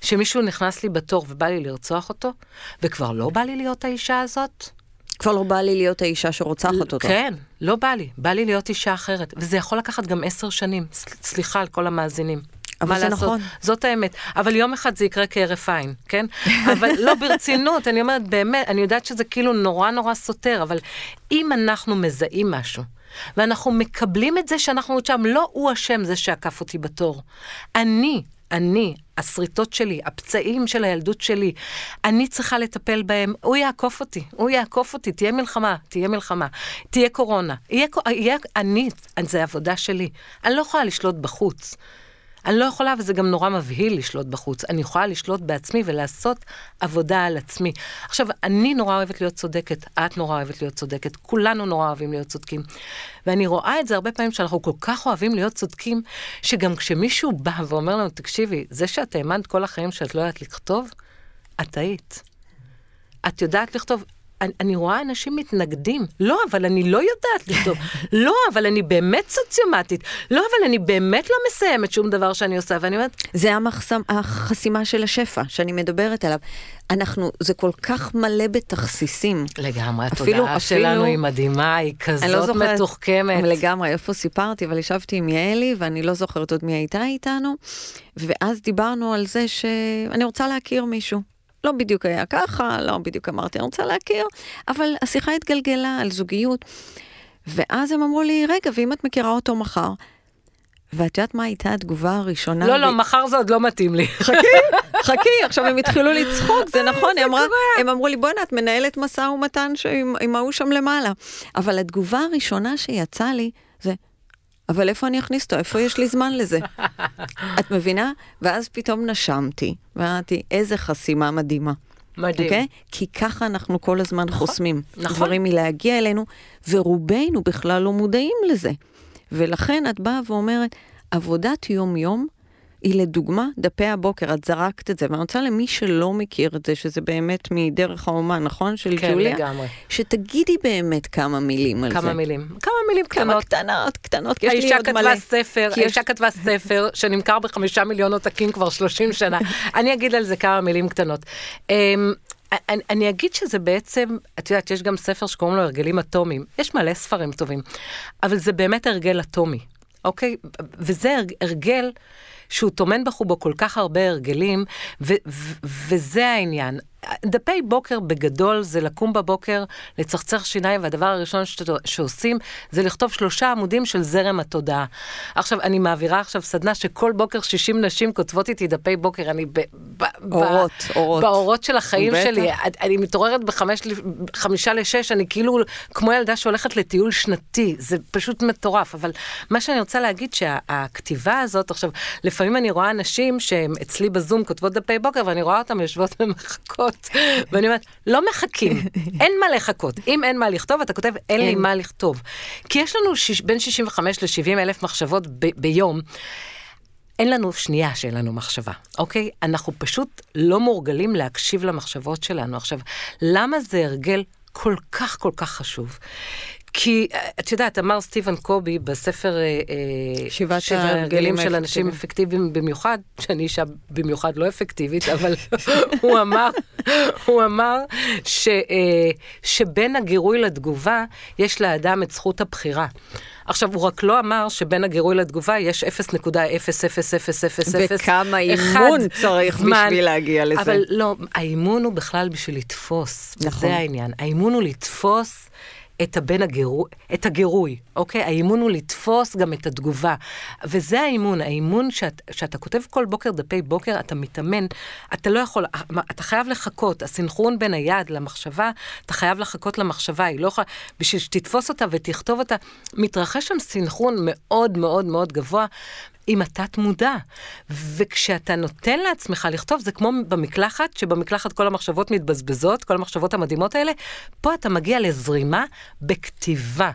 שמישהו נכנס לי בתור ובא לי לרצוח אותו, וכבר לא בא לי להיות האישה הזאת, כבר לא בא לי להיות האישה שרוצחת אותו. כן, לא בא לי, בא לי להיות אישה אחרת, וזה יכול לקחת גם עשר שנים, סליחה על כל המאזינים. אבל מה זה לעשות? נכון. זאת האמת. אבל יום אחד זה יקרה כהרף עין, כן? אבל לא ברצינות, אני אומרת, באמת, אני יודעת שזה כאילו נורא נורא סותר, אבל אם אנחנו מזהים משהו, ואנחנו מקבלים את זה שאנחנו עוד שם, לא הוא אשם זה שעקף אותי בתור. אני, אני, השריטות שלי, הפצעים של הילדות שלי, אני צריכה לטפל בהם, הוא יעקוף אותי, הוא יעקוף אותי, תהיה מלחמה, תהיה מלחמה, תהיה קורונה, יהיה, יהיה, אני, זה עבודה שלי, אני לא יכולה לשלוט בחוץ. אני לא יכולה, וזה גם נורא מבהיל לשלוט בחוץ. אני יכולה לשלוט בעצמי ולעשות עבודה על עצמי. עכשיו, אני נורא אוהבת להיות צודקת, את נורא אוהבת להיות צודקת, כולנו נורא אוהבים להיות צודקים. ואני רואה את זה הרבה פעמים שאנחנו כל כך אוהבים להיות צודקים, שגם כשמישהו בא ואומר לנו, תקשיבי, זה שאת האמנת כל החיים שאת לא יודעת לכתוב, את טעית. את יודעת לכתוב, אני, אני רואה אנשים מתנגדים. לא, אבל אני לא יודעת לכתוב. לא, אבל אני באמת סוציומטית. לא, אבל אני באמת לא מסיימת שום דבר שאני עושה, ואני אומרת... זה המחסם, החסימה של השפע שאני מדברת עליו. אנחנו, זה כל כך מלא בתכסיסים. לגמרי, התודעה שלנו היא מדהימה, היא כזאת לא זוכרת, מתוחכמת. לגמרי, איפה סיפרתי, אבל ישבתי עם יעלי, ואני לא זוכרת עוד מי הייתה איתנו, ואז דיברנו על זה שאני רוצה להכיר מישהו. לא בדיוק היה ככה, לא בדיוק אמרתי, אני רוצה להכיר, אבל השיחה התגלגלה על זוגיות. ואז הם אמרו לי, רגע, ואם את מכירה אותו מחר? ואת יודעת מה הייתה התגובה הראשונה? לא, לא, מחר זה עוד לא מתאים לי. חכי, חכי, עכשיו הם התחילו לצחוק, זה נכון, היא אמרה, הם אמרו לי, בוא'נה, את מנהלת משא ומתן עם ההוא שם למעלה. אבל התגובה הראשונה שיצאה לי, זה, אבל איפה אני אכניס אותו? איפה יש לי זמן לזה? את מבינה? ואז פתאום נשמתי, ואמרתי, איזה חסימה מדהימה. מדהים. Okay? אוקיי? כי ככה אנחנו כל הזמן נכון, חוסמים נכון. דברים מלהגיע אלינו, ורובנו בכלל לא מודעים לזה. ולכן את באה ואומרת, עבודת יום-יום היא לדוגמה דפי הבוקר, את זרקת את זה, ואני רוצה למי שלא מכיר את זה, שזה באמת מדרך האומן, נכון? של כן, ג'וליה? כן, לגמרי. שתגידי באמת כמה מילים על כמה זה. כמה מילים. כמה מילים קטנות. כמה קטנות, קטנות, כי יש לי עוד מלא. ספר, האישה יש... כתבה ספר שנמכר בחמישה מיליון עותקים כבר 30 שנה. אני אגיד על זה כמה מילים קטנות. אמ, אני, אני אגיד שזה בעצם, את יודעת, יש גם ספר שקוראים לו הרגלים אטומיים. יש מלא ספרים טובים, אבל זה באמת הרגל אטומי, אוקיי? וזה הרגל שהוא טומן בחובו כל כך הרבה הרגלים, ו- ו- וזה העניין. דפי בוקר בגדול זה לקום בבוקר, לצחצח שיניים, והדבר הראשון ש- שעושים זה לכתוב שלושה עמודים של זרם התודעה. עכשיו, אני מעבירה עכשיו סדנה שכל בוקר 60 נשים כותבות איתי דפי בוקר, אני ב... ב אורות, ב- אורות. באורות של החיים בטח. שלי. אני מתעוררת בחמישה לשש, אני כאילו כמו ילדה שהולכת לטיול שנתי, זה פשוט מטורף. אבל מה שאני רוצה להגיד שהכתיבה הזאת, עכשיו, לפעמים אני רואה נשים שהן אצלי בזום כותבות דפי בוקר, ואני רואה אותן יושבות ומחכות. לחכות. ואני אומרת, לא מחכים, אין מה לחכות. אם אין מה לכתוב, אתה כותב, אין לי מה לכתוב. כי יש לנו שיש, בין 65 ל-70 אלף מחשבות ב- ביום. אין לנו שנייה שאין לנו מחשבה, אוקיי? אנחנו פשוט לא מורגלים להקשיב למחשבות שלנו. עכשיו, למה זה הרגל כל כך כל כך חשוב? כי את יודעת, אמר סטיבן קובי בספר אה, אה, שבעת ההרגלים של אנשים אפקטיביים במיוחד, שאני אישה במיוחד לא אפקטיבית, אבל הוא אמר, הוא אמר ש, אה, שבין הגירוי לתגובה יש לאדם את זכות הבחירה. עכשיו, הוא רק לא אמר שבין הגירוי לתגובה יש 0.000000 וכמה אימון צריך זמן, בשביל להגיע לזה. אבל לא, האימון הוא בכלל בשביל לתפוס. נכון. זה העניין. האימון הוא לתפוס את הבן הגירוי, את הגירוי, אוקיי? האימון הוא לתפוס גם את התגובה. וזה האימון, האימון שאת, שאתה כותב כל בוקר דפי בוקר, אתה מתאמן, אתה לא יכול, אתה חייב לחכות, הסנכרון בין היד למחשבה, אתה חייב לחכות למחשבה, היא לא יכולה, בשביל שתתפוס אותה ותכתוב אותה, מתרחש שם סנכרון מאוד מאוד מאוד גבוה, עם התת מודע. וכשאתה נותן לעצמך לכתוב, זה כמו במקלחת, שבמקלחת כל המחשבות מתבזבזות, כל המחשבות המדהימות האלה, פה אתה מגיע לזרימה בכתיבה.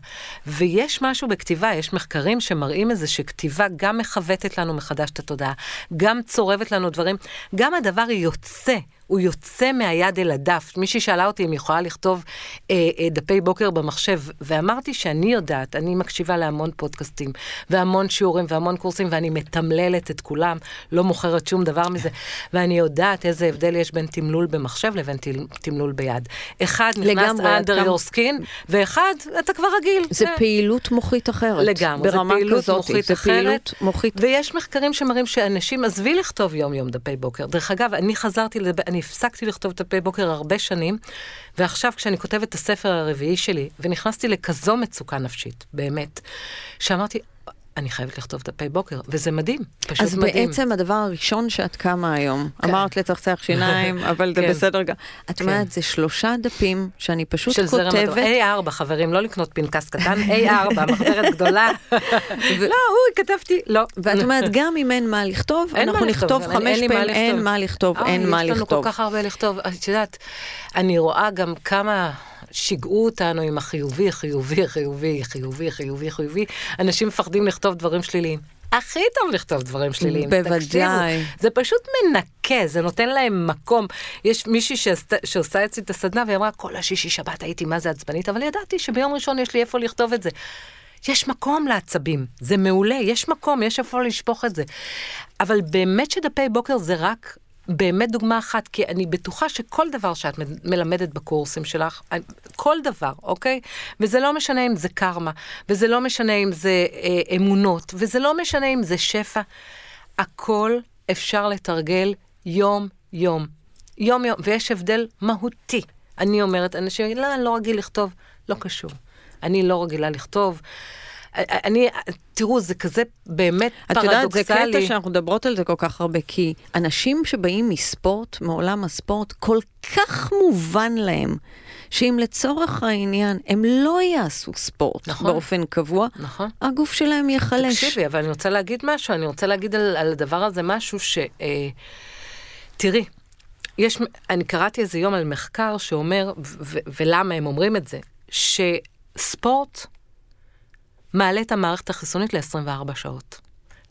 ויש משהו בכתיבה, יש מחקרים שמראים את זה שכתיבה גם מכוותת לנו מחדש את התודעה, גם צורבת לנו דברים, גם הדבר יוצא. הוא יוצא מהיד אל הדף. מישהי שאלה אותי אם היא יכולה לכתוב אה, אה, דפי בוקר במחשב, ואמרתי שאני יודעת, אני מקשיבה להמון פודקאסטים, והמון שיעורים והמון קורסים, ואני מתמללת את כולם, לא מוכרת שום דבר מזה, ואני יודעת איזה הבדל יש בין תמלול במחשב לבין תמלול ביד. אחד נכנס under your skin, ואחד, אתה כבר רגיל. זה אה. פעילות מוחית אחרת. לגמרי, זה פעילות כזאת, מוחית זה אחרת. פעילות מוחית. ויש מחקרים שמראים שאנשים, עזבי לכתוב יום-יום דפי בוקר. דרך אגב, אני חזרתי אני הפסקתי לכתוב דפי בוקר הרבה שנים, ועכשיו כשאני כותבת את הספר הרביעי שלי, ונכנסתי לכזו מצוקה נפשית, באמת, שאמרתי, אני חייבת לכתוב דפי בוקר, וזה מדהים, פשוט אז מדהים. אז בעצם הדבר הראשון שאת קמה היום, כן. אמרת לצחצח שיניים, אבל זה כן. בסדר גם. את כן. אומרת, זה שלושה דפים שאני פשוט של כותבת. של A4, חברים, לא לקנות פנקס קטן, A4, מחברת גדולה. לא, הוא, כתבתי, לא. ואת אומרת, גם אם אין מה לכתוב, אנחנו נכתוב חמש פעמים, אין מה לכתוב, אין מה לכתוב. יש לנו כל כך הרבה לכתוב. את יודעת, אני רואה גם כמה... שיגעו אותנו עם החיובי, חיובי, חיובי, חיובי, חיובי, חיובי. אנשים מפחדים לכתוב דברים שליליים. הכי טוב לכתוב דברים שליליים. בוודאי. זה פשוט מנקה, זה נותן להם מקום. יש מישהי שעשת, שעושה אצלי את הסדנה, והיא אמרה, כל השישי שבת הייתי מה זה עצבנית, אבל ידעתי שביום ראשון יש לי איפה לכתוב את זה. יש מקום לעצבים, זה מעולה, יש מקום, יש איפה לשפוך את זה. אבל באמת שדפי בוקר זה רק באמת דוגמה אחת, כי אני בטוחה שכל דבר שאת מלמדת בקורסים שלך, כל דבר, אוקיי? וזה לא משנה אם זה קרמה, וזה לא משנה אם זה אה, אמונות, וזה לא משנה אם זה שפע, הכל אפשר לתרגל יום-יום. יום-יום, ויש הבדל מהותי. אני אומרת, אנשים יגידו, לא, אני לא רגיל לכתוב. לא קשור. אני לא רגילה לכתוב. אני, תראו, זה כזה באמת את פרדוקסלי. יודעת, זה קטע שאנחנו מדברות על זה כל כך הרבה, כי אנשים שבאים מספורט, מעולם הספורט, כל כך מובן להם, שאם לצורך העניין הם לא יעשו ספורט נכון, באופן קבוע, נכון. הגוף שלהם ייחלש. תקשיבי, אבל אני רוצה להגיד משהו, אני רוצה להגיד על, על הדבר הזה משהו ש... אה, תראי, יש, אני קראתי איזה יום על מחקר שאומר, ו- ו- ולמה הם אומרים את זה, שספורט מעלה את המערכת החיסונית ל-24 שעות.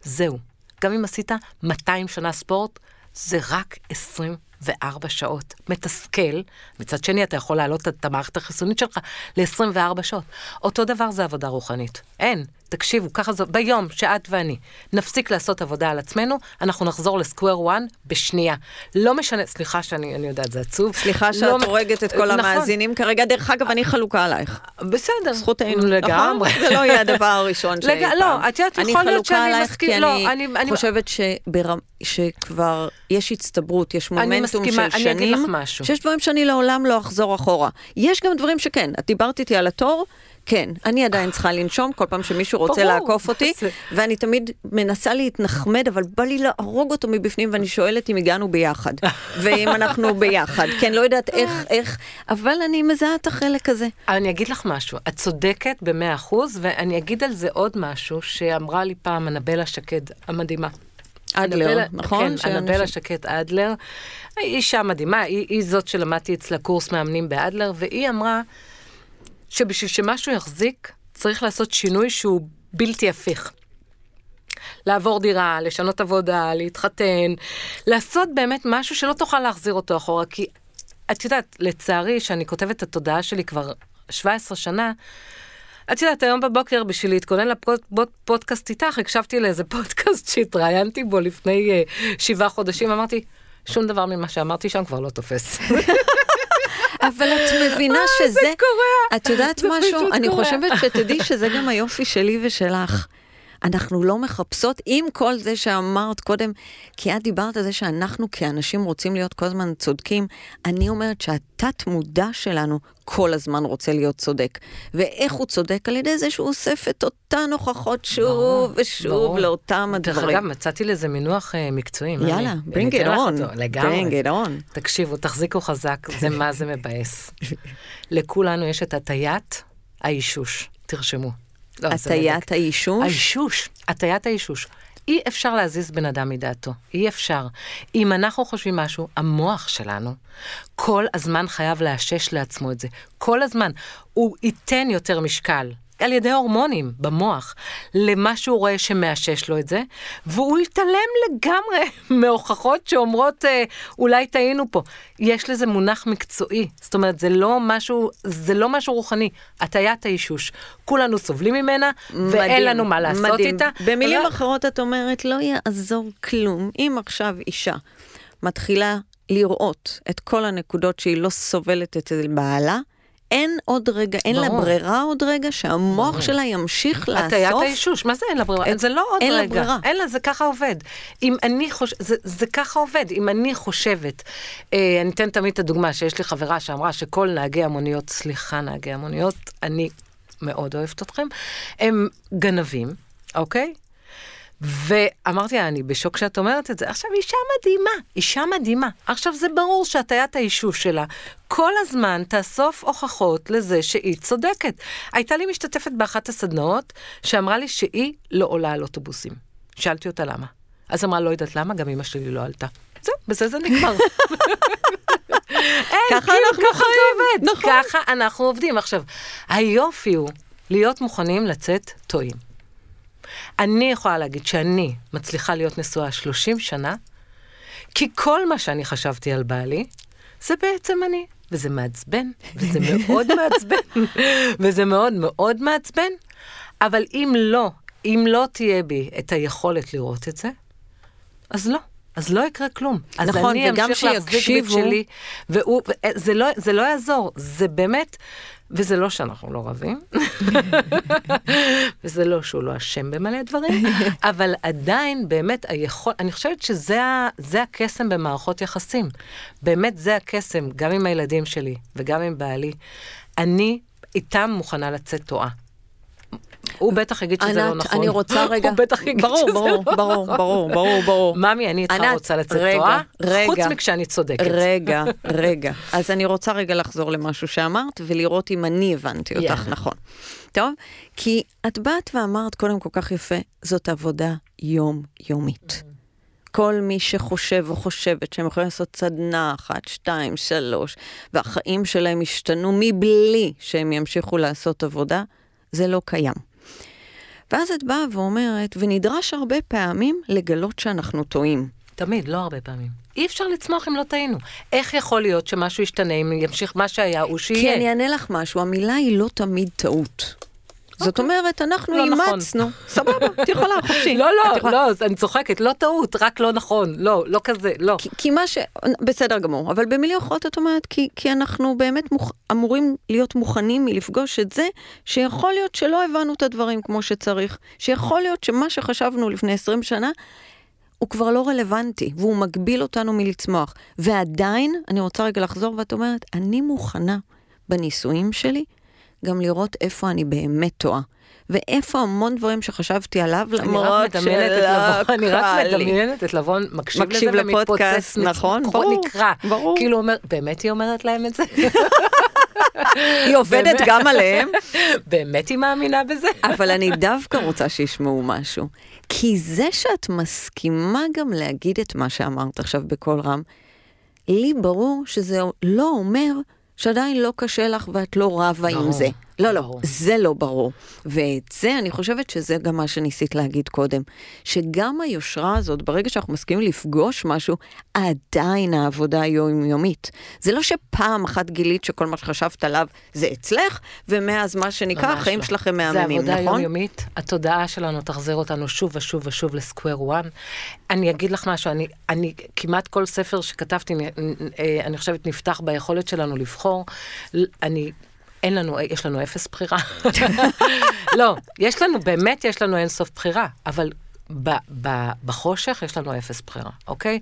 זהו. גם אם עשית 200 שנה ספורט, זה רק 24 שעות. מתסכל. מצד שני, אתה יכול להעלות את המערכת החיסונית שלך ל-24 שעות. אותו דבר זה עבודה רוחנית. אין. תקשיבו, ככה זה, ביום שאת ואני נפסיק לעשות עבודה על עצמנו, אנחנו נחזור לסקוואר 1 בשנייה. לא משנה, סליחה שאני יודעת, זה עצוב. סליחה שאת לא, הורגת את כל נכון. המאזינים כרגע. דרך אגב, אני חלוקה עלייך. בסדר. זכותנו. לגמרי. נכון? זה לא יהיה הדבר הראשון שאי פעם. לא, את יודעת, יכול להיות שאני מסכים, לא, אני חושבת שכבר יש הצטברות, יש מומנטום של שנים. אני אגיד לך משהו. שיש דברים שאני לעולם לא אחזור אחורה. יש גם דברים שכן, את דיברת איתי על התור. כן, אני עדיין צריכה לנשום כל פעם שמישהו רוצה ברור, לעקוף אותי, ואני תמיד מנסה להתנחמד, אבל בא לי להרוג אותו מבפנים, ואני שואלת אם הגענו ביחד, ואם אנחנו ביחד, כי אני לא יודעת איך, איך, אבל אני מזהה את החלק הזה. אני אגיד לך משהו, את צודקת במאה אחוז, ואני אגיד על זה עוד משהו שאמרה לי פעם אנבלה שקד המדהימה. אדלר, אנבלה, נכון? כן, אנבלה שקד אדלר. היא אישה מדהימה, היא, היא זאת שלמדתי אצלה קורס מאמנים באדלר, והיא אמרה, שבשביל שמשהו יחזיק, צריך לעשות שינוי שהוא בלתי הפיך. לעבור דירה, לשנות עבודה, להתחתן, לעשות באמת משהו שלא תוכל להחזיר אותו אחורה. כי את יודעת, לצערי, שאני כותבת את התודעה שלי כבר 17 שנה, את יודעת, היום בבוקר, בשביל להתכונן לפודקאסט איתך, הקשבתי לאיזה פודקאסט שהתראיינתי בו לפני uh, שבעה חודשים, אמרתי, שום דבר ממה שאמרתי שם כבר לא תופס. אבל את מבינה שזה... זה קורה. את יודעת משהו? אני חושבת שתדעי שזה גם היופי שלי ושלך. אנחנו לא מחפשות, עם כל זה שאמרת קודם, כי את דיברת על זה שאנחנו כאנשים רוצים להיות כל הזמן צודקים, אני אומרת שהתת מודע שלנו כל הזמן רוצה להיות צודק. ואיך הוא צודק? על ידי זה שהוא אוסף את אותן הוכחות שוב ברור, ושוב ברור. לאותם הדברים. דרך אגב, מצאתי לזה מינוח uh, מקצועי. יאללה, bring it on. לגמרי. bring it on. תקשיבו, תחזיקו חזק, זה מה זה מבאס. לכולנו יש את הטיית האישוש, תרשמו. לא, הטיית האישוש? האישוש, הטיית האישוש. אי אפשר להזיז בן אדם מדעתו, אי אפשר. אם אנחנו חושבים משהו, המוח שלנו כל הזמן חייב לאשש לעצמו את זה. כל הזמן. הוא ייתן יותר משקל על ידי הורמונים במוח למה שהוא רואה שמאשש לו את זה, והוא יתעלם לגמרי מהוכחות שאומרות אה, אולי טעינו פה. יש לזה מונח מקצועי, זאת אומרת זה לא משהו, זה לא משהו רוחני, הטיית האישוש. כולנו סובלים ממנה מדהים, ואין לנו מה לעשות מדהים. איתה. במילים אבל... אחרות את אומרת לא יעזור כלום אם עכשיו אישה מתחילה לראות את כל הנקודות שהיא לא סובלת אצל בעלה, אין עוד רגע, אין לה ברירה עוד רגע שהמוח ברור. שלה ימשיך לאסוף. הטיית האישוש, מה זה אין לה ברירה? אין, זה לא עוד אין רגע. אין לה ברירה. אין לה, זה ככה עובד. אם אני חושבת, זה, זה ככה עובד. אם אני חושבת, אה, אני אתן תמיד את הדוגמה שיש לי חברה שאמרה שכל נהגי המוניות, סליחה נהגי המוניות, אני מאוד אוהבת אתכם, הם גנבים, אוקיי? ואמרתי לה, אני בשוק שאת אומרת את זה. עכשיו, אישה מדהימה, אישה מדהימה. עכשיו, זה ברור שהטיית האישוש שלה כל הזמן תאסוף הוכחות לזה שהיא צודקת. הייתה לי משתתפת באחת הסדנאות שאמרה לי שהיא לא עולה על אוטובוסים. שאלתי אותה למה. אז אמרה, לא יודעת למה, גם אמא שלי לא עלתה. זהו, בזה זה נגמר. אין, ככה כאילו, אנחנו ככה זה עובד. נכון. ככה אנחנו עובדים. עכשיו, היופי הוא להיות מוכנים לצאת טועים. אני יכולה להגיד שאני מצליחה להיות נשואה 30 שנה, כי כל מה שאני חשבתי על בעלי, זה בעצם אני. וזה מעצבן, וזה מאוד מעצבן, וזה מאוד מאוד מעצבן, אבל אם לא, אם לא תהיה בי את היכולת לראות את זה, אז לא. אז לא יקרה כלום. אז נכון, אני אמשיך להחזיק שיקשיבו- שלי, והוא, זה לא, זה לא יעזור, זה באמת, וזה לא שאנחנו לא רבים, וזה לא שהוא לא אשם במלא דברים, אבל עדיין באמת היכול, אני חושבת שזה הקסם במערכות יחסים. באמת זה הקסם, גם עם הילדים שלי וגם עם בעלי. אני איתם מוכנה לצאת טועה. הוא בטח יגיד שזה לא ענת, נכון. אני רוצה רגע... הוא בטח יגיד ברור, שזה ברור, לא ברור, נכון. ברור, ברור, ברור. ממי, אני איתך ענת, רוצה לצאת רגע. חוץ מכשאני צודקת. רגע, רגע. אז אני רוצה רגע לחזור למשהו שאמרת, ולראות אם אני הבנתי אותך. נכון. טוב? כי את באת ואמרת קודם כל כך יפה, זאת עבודה יומיומית. כל מי שחושב או חושבת שהם יכולים לעשות סדנה אחת, שתיים, שלוש, והחיים שלהם ישתנו מבלי שהם ימשיכו לעשות עבודה, זה לא קיים. ואז את באה ואומרת, ונדרש הרבה פעמים לגלות שאנחנו טועים. תמיד, לא הרבה פעמים. אי אפשר לצמוח אם לא טעינו. איך יכול להיות שמשהו ישתנה אם ימשיך מה שהיה הוא שיהיה? כי אני אענה לך משהו, המילה היא לא תמיד טעות. זאת אומרת, אנחנו לא נכון. אימצנו, סבבה, את יכולה, חופשי. לא, לא. לא, אני צוחקת, לא טעות, רק לא נכון, לא, לא כזה, לא. כי, מה ש... בסדר גמור, אבל במילים אחרות את אומרת, כי, אנחנו באמת. אמורים להיות מוכנים מלפגוש את זה, שיכול להיות שלא הבנו את הדברים כמו שצריך, שיכול להיות שמה שחשבנו לפני 20 שנה, הוא כבר לא רלוונטי, והוא מגביל אותנו מלצמוח. ועדיין, אני רוצה רגע לחזור, ואת אומרת, אני מוכנה בנישואים שלי גם לראות איפה אני באמת טועה. ואיפה המון דברים שחשבתי עליו, למרות שלא לבון, אני רק קל לי. מדמיינת את לבון, מקשיב לזה מקשיב לפודקאסט, ומתפוצץ, נכון, ברור, נקרע. ברור. כאילו אומר, באמת היא אומרת להם את זה? היא עובדת. גם עליהם, באמת היא מאמינה בזה? אבל אני דווקא רוצה שישמעו משהו. כי זה שאת מסכימה גם להגיד את מה שאמרת עכשיו בקול רם, לי ברור שזה לא אומר שעדיין לא קשה לך ואת לא רבה עם ברור, זה. לא, לא, ברור. זה לא ברור. ואת זה, אני חושבת שזה גם מה שניסית להגיד קודם. שגם היושרה הזאת, ברגע שאנחנו מסכימים לפגוש משהו, עדיין העבודה היומיומית. זה לא שפעם אחת גילית שכל מה שחשבת עליו זה אצלך, ומאז מה שנקרא, החיים לא. שלכם מהממים, זה עבודה נכון? יומיומית, התודעה שלנו תחזיר אותנו שוב ושוב ושוב לסקוואר וואן. אני אגיד לך משהו, אני, אני כמעט כל ספר שכתבתי, אני, אני חושבת נפתח ביכולת שלנו לבחור. אני... אין לנו, יש לנו אפס בחירה. לא, יש לנו, באמת יש לנו אינסוף בחירה, אבל ב, ב, בחושך יש לנו אפס בחירה, אוקיי?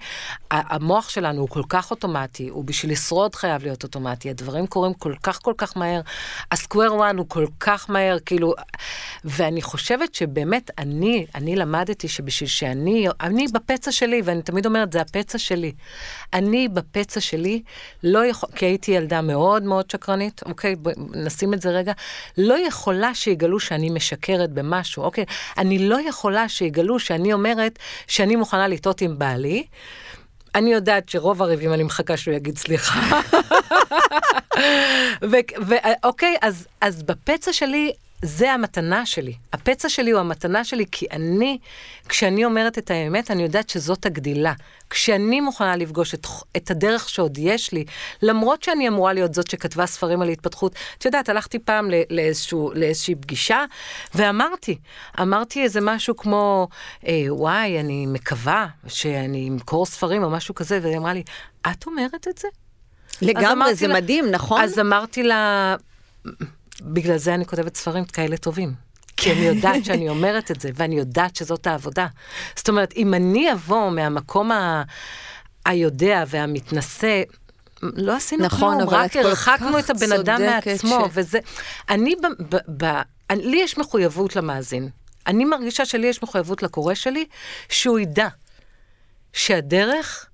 המוח שלנו הוא כל כך אוטומטי, הוא בשביל לשרוד חייב להיות אוטומטי, הדברים קורים כל כך כל כך מהר, הסקוואר וואן הוא כל כך מהר, כאילו, ואני חושבת שבאמת אני, אני למדתי שבשביל שאני, אני בפצע שלי, ואני תמיד אומרת, זה הפצע שלי. אני בפצע שלי לא יכול, כי הייתי ילדה מאוד מאוד שקרנית, אוקיי, בוא, נשים את זה רגע, לא יכולה שיגלו שאני משקרת במשהו, אוקיי? אני לא יכולה שיגלו שאני אומרת שאני מוכנה לטעות עם בעלי. אני יודעת שרוב הריבים אני מחכה שהוא יגיד סליחה. ואוקיי, אז, אז בפצע שלי, זה המתנה שלי. הפצע שלי הוא המתנה שלי, כי אני, כשאני אומרת את האמת, אני יודעת שזאת הגדילה. כשאני מוכנה לפגוש את, את הדרך שעוד יש לי, למרות שאני אמורה להיות זאת שכתבה ספרים על התפתחות, את יודעת, הלכתי פעם לאיזשהו, לאיזושהי פגישה, ואמרתי, אמרתי איזה משהו כמו, אה, וואי, אני מקווה שאני אמכור ספרים או משהו כזה, והיא אמרה לי, את אומרת את זה? לגמרי, זה לה- מדהים, נכון? אז אמרתי לה, בגלל זה אני כותבת ספרים כאלה טובים. כי אני יודעת שאני אומרת את זה, ואני יודעת שזאת העבודה. זאת אומרת, אם אני אבוא מהמקום ה... היודע והמתנשא, לא עשינו נכון, כלום, רק הרחקנו את הבן אדם מעצמו, ש- וזה... אני, ב, ב, ב, לי יש מחויבות למאזין. אני מרגישה שלי יש מחויבות לקורא שלי, שהוא ידע שהדרך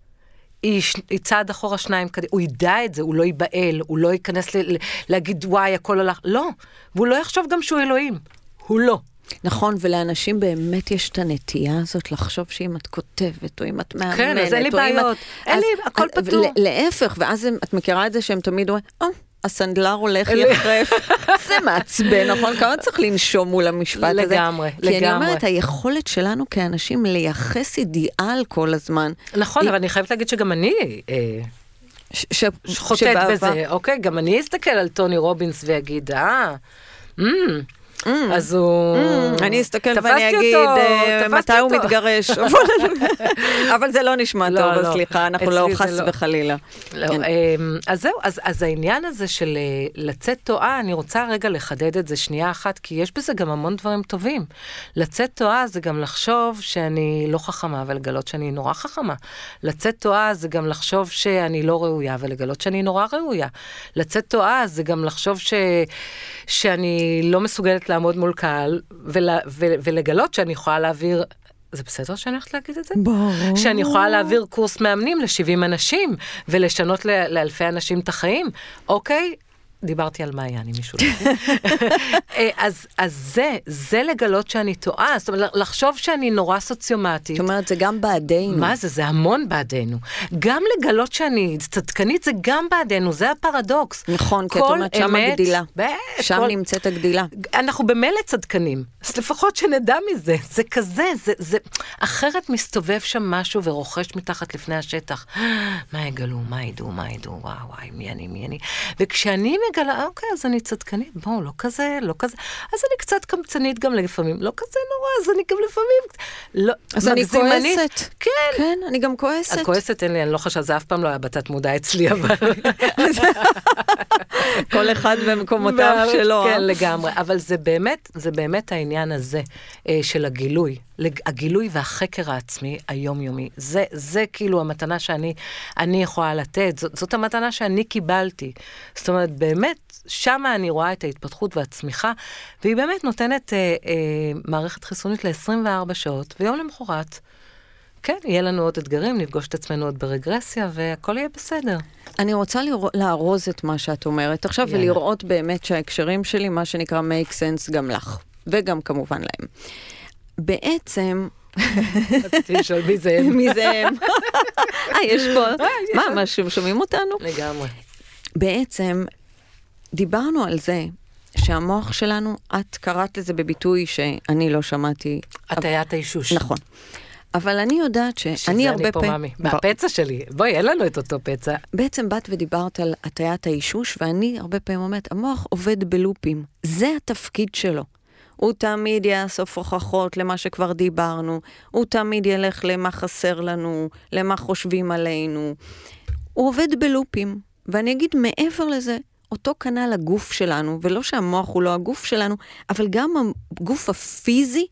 היא, צעד אחורה שניים קדימה, הוא ידע את זה, הוא לא ייבהל, הוא לא ייכנס ל, ל, להגיד וואי, הכל הלך, לא, והוא לא יחשוב גם שהוא אלוהים, הוא לא. נכון, ולאנשים באמת יש את הנטייה הזאת לחשוב שאם את כותבת, או אם את מאמנת, כן, אז אין לי בעיות. אין לי, הכל אז- פתור. להפך, ואז הם- את מכירה את זה שהם תמיד אומרים, או, הסנדלר הולך יחרף. זה מעצבן, נכון? כמה צריך לנשום מול המשפט הזה? לגמרי, כי אני לגמרי. אומרת, היכולת שלנו כאנשים לייחס אידיאל כל הזמן. נכון, היא- אבל אני חייבת להגיד שגם אני אה, ש- ש- חוטאת שבעבר- בזה, אוקיי? גם אני אסתכל על טוני רובינס ואגיד, אה, אמ, אז הוא... Mm, אני אסתכל ואני אגיד אה, מתי הוא. מתגרש. אבל- זה לא נשמע לא, טוב, לא. אז סליחה, אנחנו לא חס לא. וחלילה. לא, כן. אמ, אז זהו, אז, העניין הזה של אה, לצאת טועה, אני רוצה רגע לחדד את זה שנייה אחת, כי יש בזה גם המון דברים טובים. לצאת טועה זה גם לחשוב שאני לא חכמה ולגלות שאני נורא חכמה. לצאת טועה זה גם לחשוב שאני לא ראויה ולגלות שאני נורא ראויה. לצאת טועה זה גם לחשוב שאני לא מסוגלת לעמוד מול קהל ול, ו, ולגלות שאני יכולה להעביר... זה בסדר שאני הולכת להגיד את זה? ברור. שאני יכולה להעביר קורס מאמנים ל-70 אנשים, ולשנות ל- לאלפי אנשים את החיים, אוקיי? דיברתי על מישהו לא יודע. אה, אז, אז זה, זה לגלות שאני טועה, זאת אומרת, לחשוב שאני נורא סוציומטית. זאת אומרת, זה גם בעדינו. מה זה? זה המון בעדנו. גם לגלות שאני צדקנית זה גם בעדנו, זה הפרדוקס. נכון, כי את אומרת, שם אמת- הגדילה. בטח, שם כל- נמצאת הגדילה. אנחנו במילא צדקנים, אז לפחות שנדע מזה, זה כזה, זה, זה, אחרת מסתובב שם משהו ורוכש מתחת לפני השטח. מה יגלו, מה ידעו, מה ידעו, וואו, וואי, מי אני, מי אני. וכשאני מגלה, אוקיי, אז אני צדקנית, בואו, לא כזה, לא כזה, אז אני קצת קמצנית גם לפעמים, לא כזה נורא, אז אני גם לפעמים, לא, אז אני. כועסת. כן. כן, אני גם כועסת. את כועסת? אין לי, אני לא חושבת, זה אף פעם לא היה בתת מודע אצלי, אבל... כל אחד במקומותיו שלו. אה? כן, לגמרי. אבל זה באמת, זה באמת העניין הזה אה, של הגילוי. הגילוי והחקר העצמי היומיומי. זה, זה כאילו המתנה שאני אני יכולה לתת. זאת, זאת המתנה שאני קיבלתי. זאת אומרת, באמת, שמה אני רואה את ההתפתחות והצמיחה, והיא באמת נותנת אה, אה, מערכת חיסונית ל-24 שעות, ויום למחרת. כן, יהיה לנו עוד אתגרים, נפגוש את עצמנו עוד ברגרסיה, והכל יהיה בסדר. אני רוצה לראות- לארוז את מה שאת אומרת עכשיו, יאללה. ולראות באמת שההקשרים שלי, מה שנקרא make sense גם לך, וגם כמובן להם. בעצם, רציתי לשאול מי זה הם. מי זה הם? אה, יש פה, מה, משהו, שומעים אותנו? לגמרי. בעצם, דיברנו על זה שהמוח שלנו, את קראת לזה בביטוי שאני לא שמעתי. הטיית האישוש. נכון. אבל אני יודעת שאני שזה הרבה אני פה פעמים... מאמי. והפצע שלי, בואי, אין לנו את אותו פצע. בעצם באת ודיברת על הטיית האישוש, ואני הרבה פעמים אומרת, המוח עובד בלופים. זה התפקיד שלו. הוא תמיד יאסוף הוכחות למה שכבר דיברנו, הוא תמיד ילך למה חסר לנו, למה חושבים עלינו. הוא עובד בלופים, ואני אגיד מעבר לזה, אותו כנ"ל הגוף שלנו, ולא שהמוח הוא לא הגוף שלנו, אבל גם הגוף הפיזי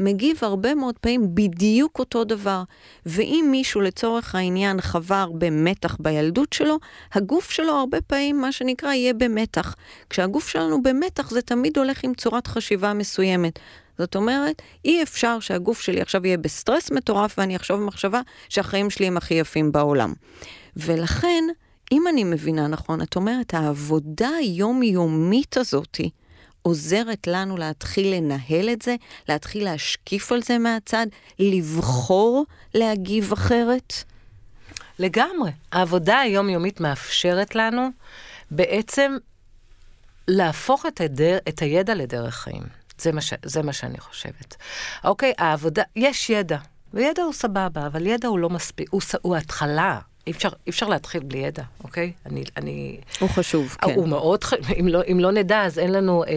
מגיב הרבה מאוד פעמים בדיוק אותו דבר. ואם מישהו לצורך העניין חווה הרבה מתח בילדות שלו, הגוף שלו הרבה פעמים, מה שנקרא, יהיה במתח. כשהגוף שלנו במתח, זה תמיד הולך עם צורת חשיבה מסוימת. זאת אומרת, אי אפשר שהגוף שלי עכשיו יהיה בסטרס מטורף ואני אחשוב מחשבה שהחיים שלי הם הכי יפים בעולם. ולכן, אם אני מבינה נכון, את אומרת, העבודה היומיומית הזאתי, עוזרת לנו להתחיל לנהל את זה, להתחיל להשקיף על זה מהצד, לבחור להגיב אחרת. לגמרי. העבודה היומיומית מאפשרת לנו בעצם להפוך את, הדר, את הידע לדרך חיים. זה מה, ש, זה מה שאני חושבת. אוקיי, העבודה, יש ידע, וידע הוא סבבה, אבל ידע הוא לא מספיק, הוא, הוא התחלה. אי אפשר, אי אפשר להתחיל בלי ידע, אוקיי? אני, אני, הוא חשוב, כן. הוא מאוד, ח- אם לא, אם לא נדע, אז אין לנו... אה,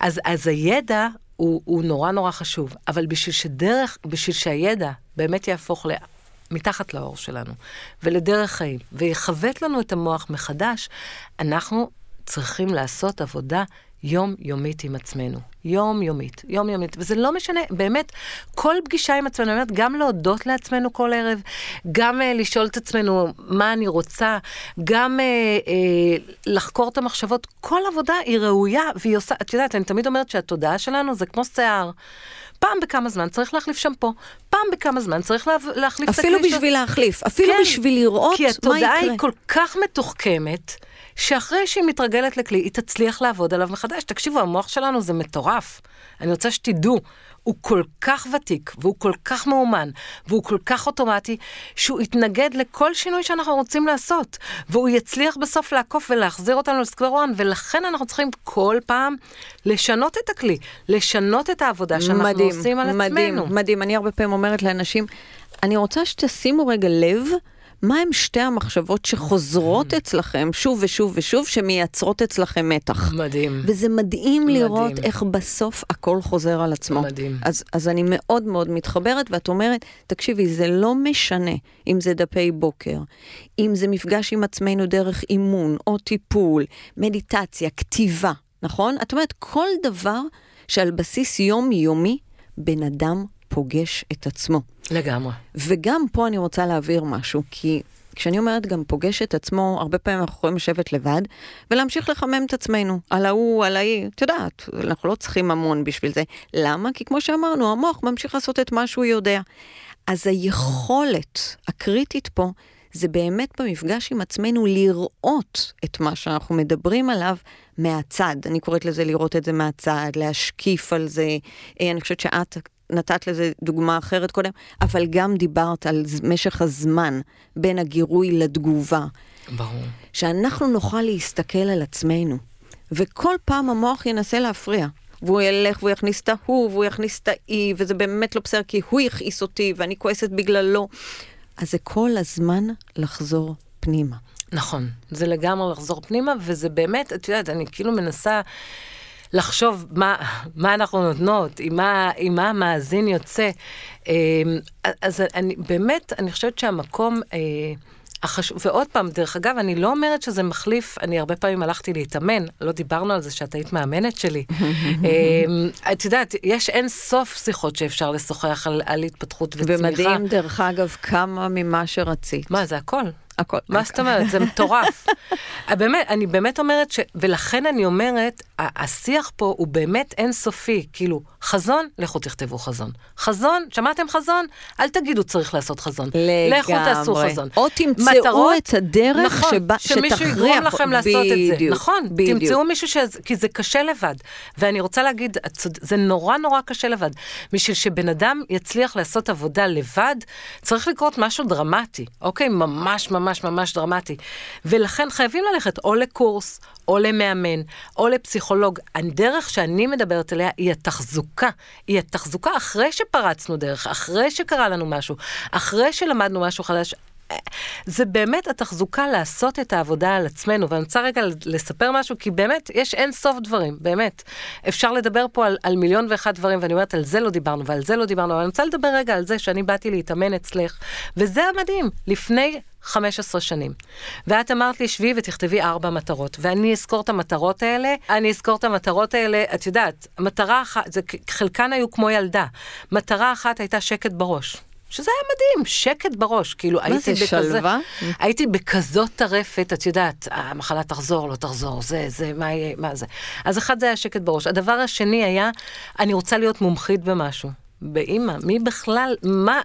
אז, אז הידע הוא, הוא נורא נורא חשוב, אבל בשביל שדרך, בשביל שהידע באמת יהפוך ל... מתחת לאור שלנו, ולדרך חיים, ויכוות לנו את המוח מחדש, אנחנו צריכים לעשות עבודה יומיומית עם עצמנו. יומיומית, יומיומית. וזה לא משנה, באמת, כל פגישה עם עצמנו, אומרת, גם להודות לעצמנו כל ערב, גם uh, לשאול את עצמנו מה אני רוצה, גם uh, uh, לחקור את המחשבות, כל עבודה היא ראויה, והיא עושה, את יודעת, אני תמיד אומרת שהתודעה שלנו זה כמו שיער. פעם בכמה זמן צריך להחליף שמפו, פעם בכמה זמן צריך לה, להחליף את הכלי אפילו בשביל להחליף, אפילו כן, בשביל לראות כי מה התודעה יקרה. היא כל כך מתוחכמת, שאחרי שהיא מתרגלת לכלי, היא תצליח לעבוד עליו מחדש. תקשיבו, המוח שלנו זה מטורף. אני רוצה שתדעו, הוא כל כך ותיק, והוא כל כך מאומן, והוא כל כך אוטומטי, שהוא יתנגד לכל שינוי שאנחנו רוצים לעשות. והוא יצליח בסוף לעקוף ולהחזיר אותנו לסקוור 1, ולכן אנחנו צריכים כל פעם לשנות את הכלי, לשנות את העבודה שאנחנו מדהים, עושים על מדהים, עצמנו. מדהים. אני הרבה פעמים אומרת לאנשים, אני רוצה שתשימו רגע לב. מה הם שתי המחשבות שחוזרות אצלכם שוב ושוב ושוב, שמייצרות אצלכם מתח? מדהים. וזה מדהים מדהים. לראות איך בסוף הכל חוזר על עצמו. מדהים. אז, אז אני מאוד מאוד מתחברת, ואת אומרת, תקשיבי, זה לא משנה אם זה דפי בוקר, אם זה מפגש עם עצמנו דרך אימון או טיפול, מדיטציה, כתיבה, נכון? את אומרת, כל דבר שעל בסיס יומיומי, בן אדם פוגש את עצמו. לגמרי. וגם פה אני רוצה להעביר משהו, כי כשאני אומרת גם פוגש את עצמו, הרבה פעמים אנחנו יכולים לשבת לבד ולהמשיך לחמם את עצמנו, על ההוא, על ההיא, את יודעת, אנחנו לא צריכים המון בשביל זה. למה? כי כמו שאמרנו, המוח ממשיך לעשות את מה שהוא יודע. אז היכולת הקריטית פה, זה באמת במפגש עם עצמנו לראות את מה שאנחנו מדברים עליו מהצד. אני קוראת לזה לראות את זה מהצד, להשקיף על זה. אה, אני חושבת שאת נתת לזה דוגמה אחרת קודם, אבל גם דיברת על משך הזמן בין הגירוי לתגובה. ברור. שאנחנו נוכל להסתכל על עצמנו, וכל פעם המוח ינסה להפריע. והוא ילך והוא יכניס את ההוא, והוא יכניס את האי, וזה באמת לא בסדר, כי הוא הכעיס אותי, ואני כועסת בגללו. אז זה כל הזמן לחזור פנימה. נכון, זה לגמרי לחזור פנימה, וזה באמת, את יודעת, אני כאילו מנסה לחשוב מה, מה אנחנו נותנות, עם מה, עם מה המאזין יוצא. אה, אז אני באמת, אני חושבת שהמקום... אה, החשוב, ועוד פעם, דרך אגב, אני לא אומרת שזה מחליף, אני הרבה פעמים הלכתי להתאמן, לא דיברנו על זה שאת היית מאמנת שלי. אה, את יודעת, יש אין סוף שיחות שאפשר לשוחח על, על התפתחות וצמיחה. ומדהים, דרך אגב, כמה ממה שרצית. מה, זה הכל. הכל. מה זאת אומרת? זה מטורף. אה, באמת, אני באמת אומרת ש... ולכן אני אומרת, השיח פה הוא באמת אינסופי. כאילו, חזון, לכו תכתבו חזון. חזון, שמעתם חזון? אל תגידו צריך לעשות חזון. לכו תעשו לגמרי. חזון. או תמצאו מטרות, את הדרך נכון, שבה- שמישהו שתכריח- יגרום לכם לעשות את זה. בדיוק, נכון, בדיוק. תמצאו מישהו ש... כי זה קשה לבד. ואני רוצה להגיד, זה נורא נורא קשה לבד. בשביל שבן אדם יצליח לעשות עבודה לבד, צריך לקרות משהו דרמטי, אוקיי? ממש ממש ממש דרמטי. ולכן חייבים ללכת או לקורס, או למאמן, או לפסיכולוג. הדרך שאני מדברת עליה היא התחזוקה. היא התחזוקה אחרי שפרצנו דרך, אחרי שקרה לנו משהו, אחרי שלמדנו משהו חדש. זה באמת התחזוקה לעשות את העבודה על עצמנו, ואני רוצה רגע לספר משהו, כי באמת יש אין סוף דברים, באמת. אפשר לדבר פה על, על מיליון ואחד דברים, ואני אומרת, על זה לא דיברנו ועל זה לא דיברנו, אבל אני רוצה לדבר רגע על זה שאני באתי להתאמן אצלך, וזה המדהים, לפני 15 שנים. ואת אמרת לי, שבי ותכתבי ארבע מטרות, ואני אזכור את המטרות האלה, אני אזכור את המטרות האלה, את יודעת, מטרה אחת, חלקן היו כמו ילדה. מטרה אחת הייתה שקט בראש. שזה היה מדהים, שקט בראש, כאילו מה הייתי זה, בכזה, שלווה? הייתי בכזאת טרפת, את יודעת, המחלה תחזור, לא תחזור, זה, זה, מה יהיה, מה זה. אז אחד זה היה שקט בראש. הדבר השני היה, אני רוצה להיות מומחית במשהו. באימא, מי בכלל, מה,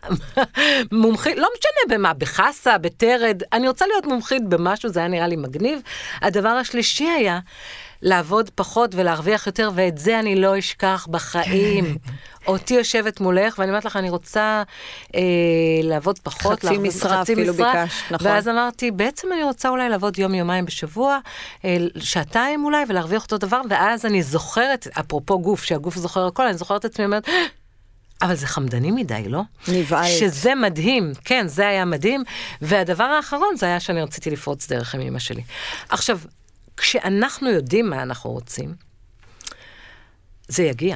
מומחית, לא משנה במה, בחסה, בטרד, אני רוצה להיות מומחית במשהו, זה היה נראה לי מגניב. הדבר השלישי היה לעבוד פחות ולהרוויח יותר, ואת זה אני לא אשכח בחיים. אותי יושבת מולך, ואני אומרת לך, אני רוצה אה, לעבוד פחות, חצי משרה אפילו ביקשת, נכון. ואז אמרתי, בעצם אני רוצה אולי לעבוד יום-יומיים בשבוע, אה, שעתיים אולי, ולהרוויח אותו דבר, ואז אני זוכרת, אפרופו גוף, שהגוף זוכר הכל, אני זוכרת את עצמי, אומרת, אבל זה חמדני מדי, לא? נבהלת. שזה מדהים, כן, זה היה מדהים. והדבר האחרון זה היה שאני רציתי לפרוץ דרך עם אמא שלי. עכשיו, כשאנחנו יודעים מה אנחנו רוצים, זה יגיע.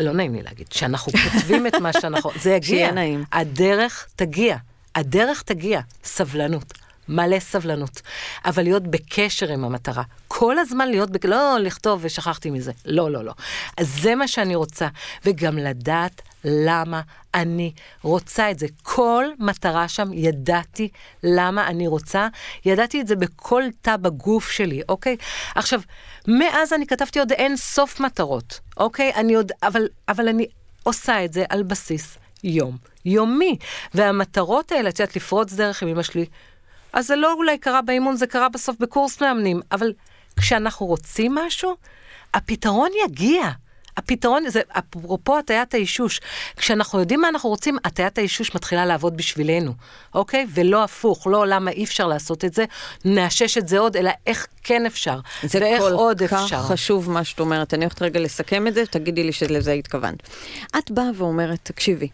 לא נעים לי להגיד, שאנחנו כותבים את מה שאנחנו... זה יגיע. שיהיה נעים. הדרך תגיע. הדרך תגיע. סבלנות. מלא סבלנות. אבל להיות בקשר עם המטרה. כל הזמן להיות, בק... לא לכתוב ושכחתי מזה. לא, לא, לא. אז זה מה שאני רוצה. וגם לדעת למה אני רוצה את זה. כל מטרה שם, ידעתי למה אני רוצה. ידעתי את זה בכל תא בגוף שלי, אוקיי? עכשיו, מאז אני כתבתי עוד אין סוף מטרות, אוקיי? אני עוד, אבל, אבל אני... עושה את זה על בסיס יום יומי. והמטרות האלה, את יודעת, לפרוץ דרך עם אמא שלי, אז זה לא אולי קרה באימון, זה קרה בסוף בקורס מאמנים, אבל כשאנחנו רוצים משהו, הפתרון יגיע. הפתרון זה, אפרופו הטיית האישוש, כשאנחנו יודעים מה אנחנו רוצים, הטיית האישוש מתחילה לעבוד בשבילנו, אוקיי? ולא הפוך, לא למה אי אפשר לעשות את זה, נאשש את זה עוד, אלא איך כן אפשר, זה ואיך עוד אפשר. זה כל כך חשוב מה שאת אומרת. אני הולכת רגע לסכם את זה, תגידי לי שלזה התכוונת. את באה ואומרת, תקשיבי,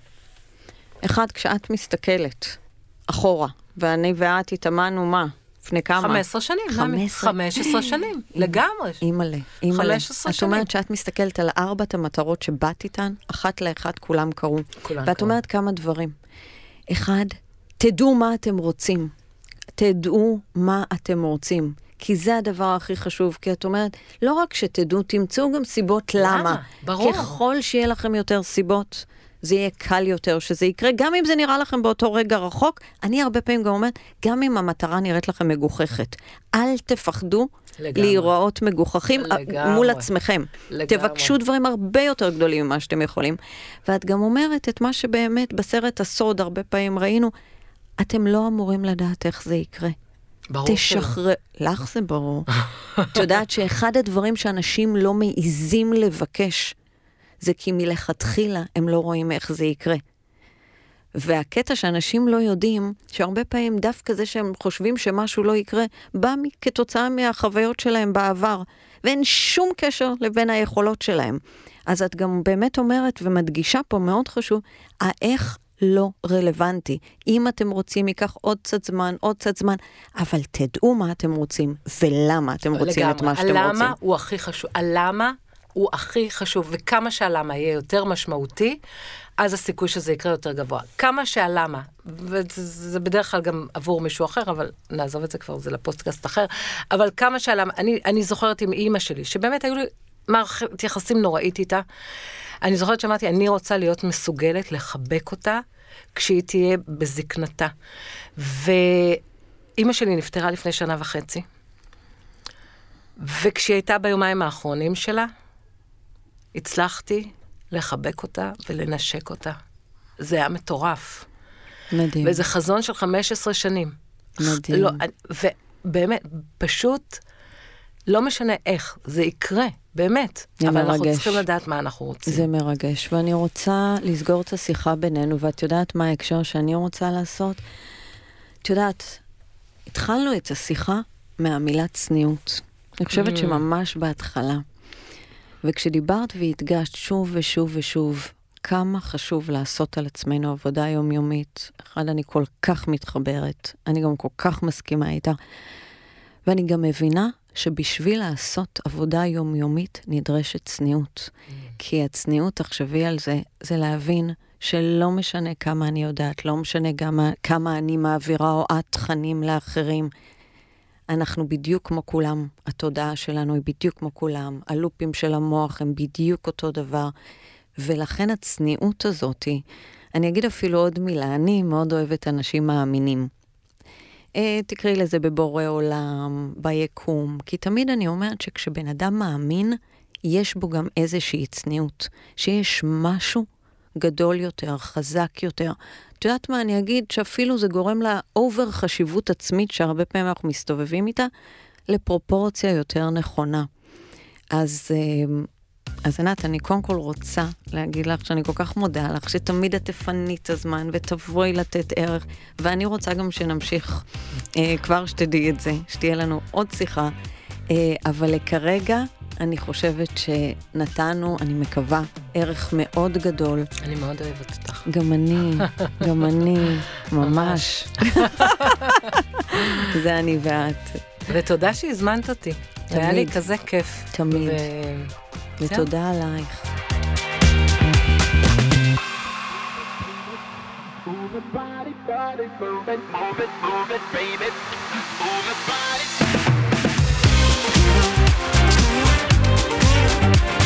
אחד, כשאת מסתכלת אחורה, ואני ואת התאמנו מה? לפני כמה? 15 שנים. 15? 15 שנים, לגמרי. אימא'לה, אימא'לה. 15 שנים. את אומרת שאת מסתכלת על ארבעת המטרות שבאת איתן, אחת לאחת כולם קרו. כולם ואת קרו. אומרת כמה דברים. אחד, תדעו מה אתם רוצים. תדעו מה אתם רוצים. כי זה הדבר הכי חשוב, כי את אומרת, לא רק שתדעו, תמצאו גם סיבות למה. למה, ברור. ככל שיהיה לכם יותר סיבות, זה יהיה קל יותר שזה יקרה, גם אם זה נראה לכם באותו רגע רחוק. אני הרבה פעמים גם אומרת, גם אם המטרה נראית לכם מגוחכת, אל תפחדו לגמרי. להיראות מגוחכים לגמרי. מול עצמכם. לגמרי. תבקשו דברים הרבה יותר גדולים ממה שאתם יכולים. ואת גם אומרת את מה שבאמת בסרט הסוד הרבה פעמים ראינו, אתם לא אמורים לדעת איך זה יקרה. ברור תשחרר, לך זה ברור. את יודעת שאחד הדברים שאנשים לא מעיזים לבקש, זה כי מלכתחילה הם לא רואים איך זה יקרה. והקטע שאנשים לא יודעים, שהרבה פעמים דווקא זה שהם חושבים שמשהו לא יקרה, בא כתוצאה מהחוויות שלהם בעבר, ואין שום קשר לבין היכולות שלהם. אז את גם באמת אומרת ומדגישה פה, מאוד חשוב, האיך לא רלוונטי. אם אתם רוצים, ייקח עוד קצת זמן, עוד קצת זמן, אבל תדעו מה אתם רוצים ולמה אתם רוצים לגמרי. את מה שאתם הלמה רוצים. הלמה הוא הכי חשוב. הלמה הוא הכי חשוב, וכמה שהלמה יהיה יותר משמעותי, אז הסיכוי שזה יקרה יותר גבוה. כמה שהלמה, וזה בדרך כלל גם עבור מישהו אחר, אבל נעזוב את זה כבר, זה לפוסטקאסט אחר, אבל כמה שהלמה, אני, אני זוכרת עם אימא שלי, שבאמת היו לי מערכת יחסים נוראית איתה. אני זוכרת שאמרתי, אני רוצה להיות מסוגלת לחבק אותה כשהיא תהיה בזקנתה. ואימא שלי נפטרה לפני שנה וחצי. וכשהיא הייתה ביומיים האחרונים שלה, הצלחתי לחבק אותה ולנשק אותה. זה היה מטורף. מדהים. וזה חזון של 15 שנים. מדהים. לא, ובאמת, פשוט, לא משנה איך, זה יקרה, באמת. זה אבל מרגש. אנחנו צריכים לדעת מה אנחנו רוצים. זה מרגש, ואני רוצה לסגור את השיחה בינינו, ואת יודעת מה ההקשר שאני רוצה לעשות? את יודעת, התחלנו את השיחה מהמילה צניעות. אני חושבת mm. שממש בהתחלה. וכשדיברת והדגשת שוב ושוב ושוב כמה חשוב לעשות על עצמנו עבודה יומיומית, אחד, אני כל כך מתחברת, אני גם כל כך מסכימה איתה, ואני גם מבינה שבשביל לעשות עבודה יומיומית נדרשת צניעות. Mm. כי הצניעות, תחשבי על זה, זה להבין שלא משנה כמה אני יודעת, לא משנה גם כמה אני מעבירה או את תכנים לאחרים, אנחנו בדיוק כמו כולם, התודעה שלנו היא בדיוק כמו כולם, הלופים של המוח הם בדיוק אותו דבר, ולכן הצניעות הזאתי, אני אגיד אפילו עוד מילה, אני מאוד אוהבת אנשים מאמינים. אה, תקראי לזה בבורא עולם, ביקום, כי תמיד אני אומרת שכשבן אדם מאמין, יש בו גם איזושהי צניעות, שיש משהו גדול יותר, חזק יותר, את יודעת מה, אני אגיד שאפילו זה גורם לאובר חשיבות עצמית שהרבה פעמים אנחנו מסתובבים איתה, לפרופורציה יותר נכונה. אז, אה, אז ענת, אני קודם כל רוצה להגיד לך שאני כל כך מודה לך, שתמיד את תפני את הזמן ותבואי לתת ערך, ואני רוצה גם שנמשיך, אה, כבר שתדעי את זה, שתהיה לנו עוד שיחה, אה, אבל כרגע אני חושבת שנתנו, אני מקווה, ערך מאוד גדול. אני מאוד אוהבת אותך. גם אני, גם אני, ממש. זה אני ואת. ותודה שהזמנת אותי. תמיד. היה לי כזה כיף. תמיד. ו... ותודה עלייך. Move it, body, body, move it, move it, move it, baby. Move it, body. Bye.